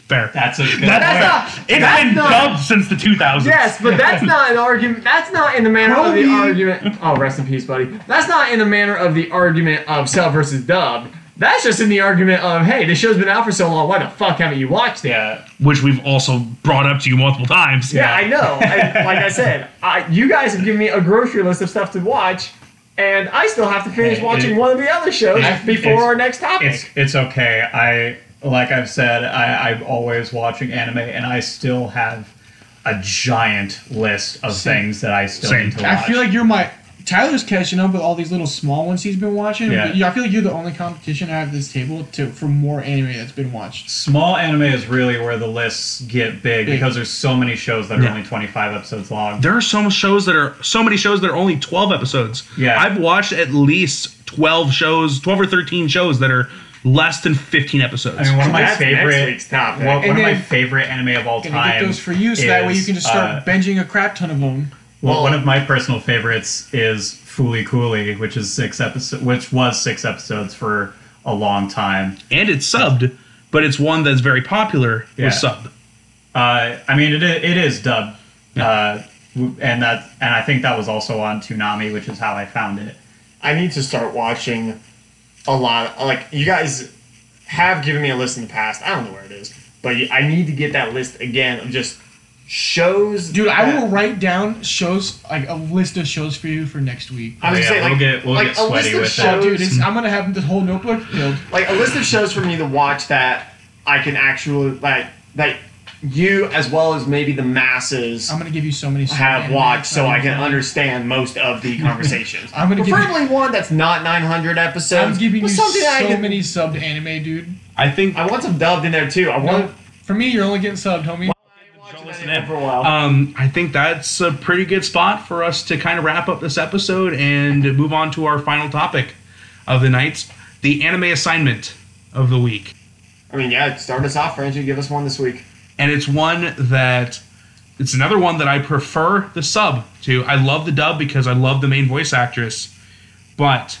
Fair. that's a good That's point. not. It's that's been not- dubbed since the 2000s. Yes, but that's not an argument. That's not in the manner of the argument. Oh, rest in peace, buddy. That's not in the manner of the argument of sub versus dub. That's just in the argument of, hey, this show's been out for so long. Why the fuck haven't you watched it? Yeah, Which we've also brought up to you multiple times. Yeah, I know. I, like I said, I, you guys have given me a grocery list of stuff to watch, and I still have to finish watching it- one of the other shows it's- before our next topic. it's it's okay. I like I've said, I, I'm always watching anime, and I still have a giant list of Same. things that I still Same. need to I feel like you're my Tyler's catching up with all these little small ones he's been watching. Yeah. But yeah, I feel like you're the only competition I have at this table to for more anime that's been watched. small anime is really where the lists get big, Big. because there's so many shows that are Yeah. only 25 episodes long. There are so many shows that are so many shows that are only 12 episodes. Yeah. I've watched at least 12 shows, 12 or 13 shows that are less than 15 episodes. I mean, one of my That's favorite, week's topic. one, one And of my favorite anime of all Gonna time. get those for you, so that way you can just start uh, binging a crap ton of them. Well, Well- one of my personal favorites is Fooly Cooley, which is six episodes, which was six epissodes for a long time. and it's subbed, but it's one that's very popular Yeah. with subbed. Uh, I mean, it it is dubbed, uh, and that and I think that was also on Toonami, which is how I found it. I need to start watching a lot. Like you guys have given me a list in the past. I don't know where it is, but I need to get that list again of just shows. Dude, I will write down shows like a list of shows for you for next week. I was just yeah, saying, we'll like, get- we'll like get a sweaty list of with shows, that. Dude, it's, I'm gonna have this whole notebook filled. like a list of shows for me to watch that I can actually like that you as well as maybe the masses I'm gonna give you so many. have watched, so I can understand most of the conversations. I'm gonna give you- preferably one that's not 900 episodes. I'm giving you something so can, many subbed anime, dude. I think I want some dubbed in there too. I want. For me, you're only getting subbed, homie. Watching listen that in. for a while. Um, I think that's a pretty good spot for us to kind of wrap up this episode and move on to our final topic of the night the anime assignment of the week. I mean, yeah, start us off, Frenchie. Give us one this week. And it's one that it's another one that I prefer the sub to. I love the dub because I love the main voice actress. But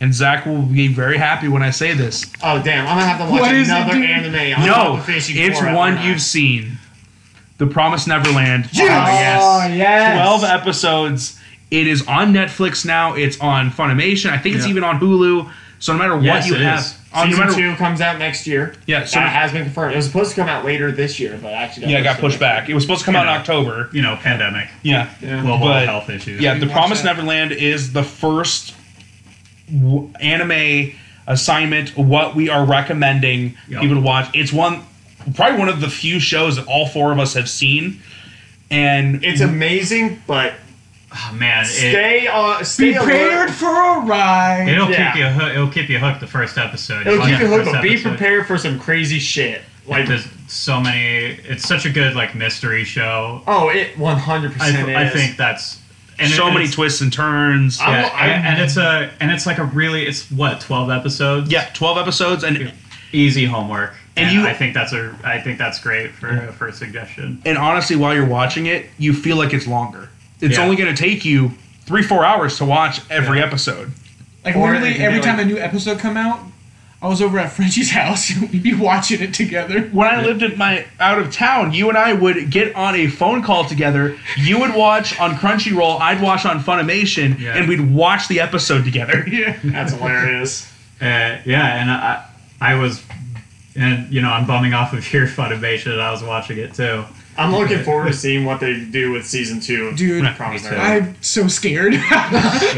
and Zach will be very happy when I say this. Oh damn! I'm gonna have to watch What is it, another anime. On top No, it's one you've seen. The Promised Neverland. Oh yes. Oh, yes. 12 episodes. It is on Netflix now. It's on Funimation. I think it's even on Hulu. So no matter what Yes, you have, is. On no Season matter two comes out next year. yeah, uh, so that has been confirmed. It was supposed to come out later this year, but actually got yeah, it got pushed pushed back. It was supposed to come out in October. You know, pandemic, Yeah, Yeah. global But- health issues. yeah. The watch Promised that. Neverland is the first w- anime assignment. What we are recommending Yep. people to watch. It's one, probably one of the few shows that all four of us have seen, and It's amazing, but Oh, man, it, stay on. Stay Be alert. prepared for a ride. it'll Yeah. keep you. hoo- It'll keep you hooked the first episode. It'll keep you hooked, first but be prepared for some crazy shit. Like, There's so many. It's such a good like mystery show. oh, it 100 I, percent I is. think that's and so it- many twists and turns. I'm- Yeah, and, and it's a and it's like a really it's what twelve episodes. yeah, twelve episodes, and easy homework. And And, you- I think that's a I think that's great for a first suggestion. and honestly, while you're watching it, you feel like it's longer. It's Yeah. only going to take you three, four hours to watch every Yeah. episode. Like Or literally could be every like- time a new episode come out, I was over at Frenchie's house. We'd be watching it together. When I lived in my out of town, you and I would get on a phone call together. You would watch on Crunchyroll, I'd watch on Funimation, Yeah. and we'd watch the episode together. Yeah. that's hilarious. Uh, yeah, and I I was and you know I'm bumming off of your Funimation. and I was watching it too. I'm looking forward to seeing what they do with season two. Dude, Promised me I'm so scared.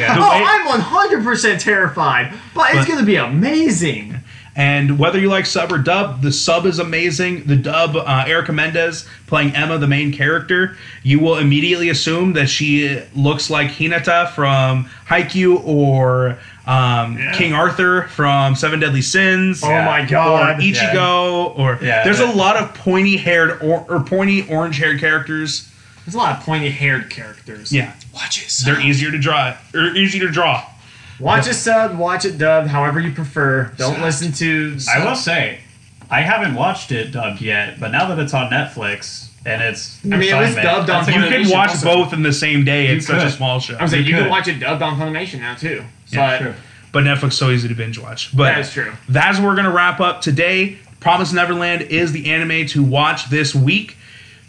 Yeah. Oh, I'm 100% terrified, but it's But- going to be amazing. And whether you like sub or dub, the sub is amazing. The dub, uh, Erica Mendez playing Emma, the main character, you will immediately assume that she looks like Hinata from Haikyuu or um, Yeah. King Arthur from Seven Deadly Sins. Oh my god. or Ichigo, or Yeah, there's that- a lot of pointy haired or, or pointy orange haired characters. There's a lot of pointy haired characters. Yeah, Watch it. they're easier to draw or easier to draw. Watch it subbed, watch it dubbed, however you prefer. Don't Subbed. listen to. I will say, I haven't watched it dubbed yet, but now that it's on Netflix and it's I mean, it was dubbed on that's a You can watch also. both in the same day. It's You such a small show. I was saying You you can watch it dubbed on Funimation now too. So Yeah, I- true. but Netflix so easy to binge watch. But That is true. That's where we're gonna wrap up today. Promise Neverland is the anime to watch this week.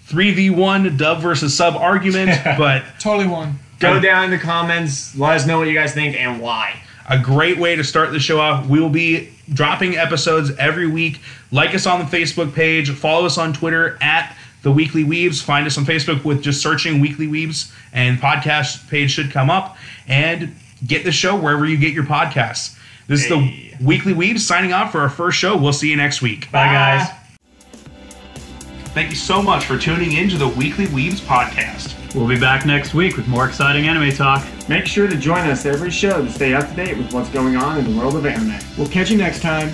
Three v one dub versus sub argument, but Totally won. go down in the comments. Let us know what you guys think and why. a great way to start the show off. We will be dropping episodes every week. Like us on the Facebook page. Follow us on Twitter at the Weekly Weebs. Find us on Facebook with just searching Weekly Weebs, and podcast page should come up. And get the show wherever you get your podcasts. This Hey. is the Weekly Weebs signing off for our first show. We'll see you next week. Bye, guys. Thank you so much for tuning in to the Weekly Weebs podcast. We'll be back next week with more exciting anime talk. Make sure to join us every show to stay up to date with what's going on in the world of anime. We'll catch you next time.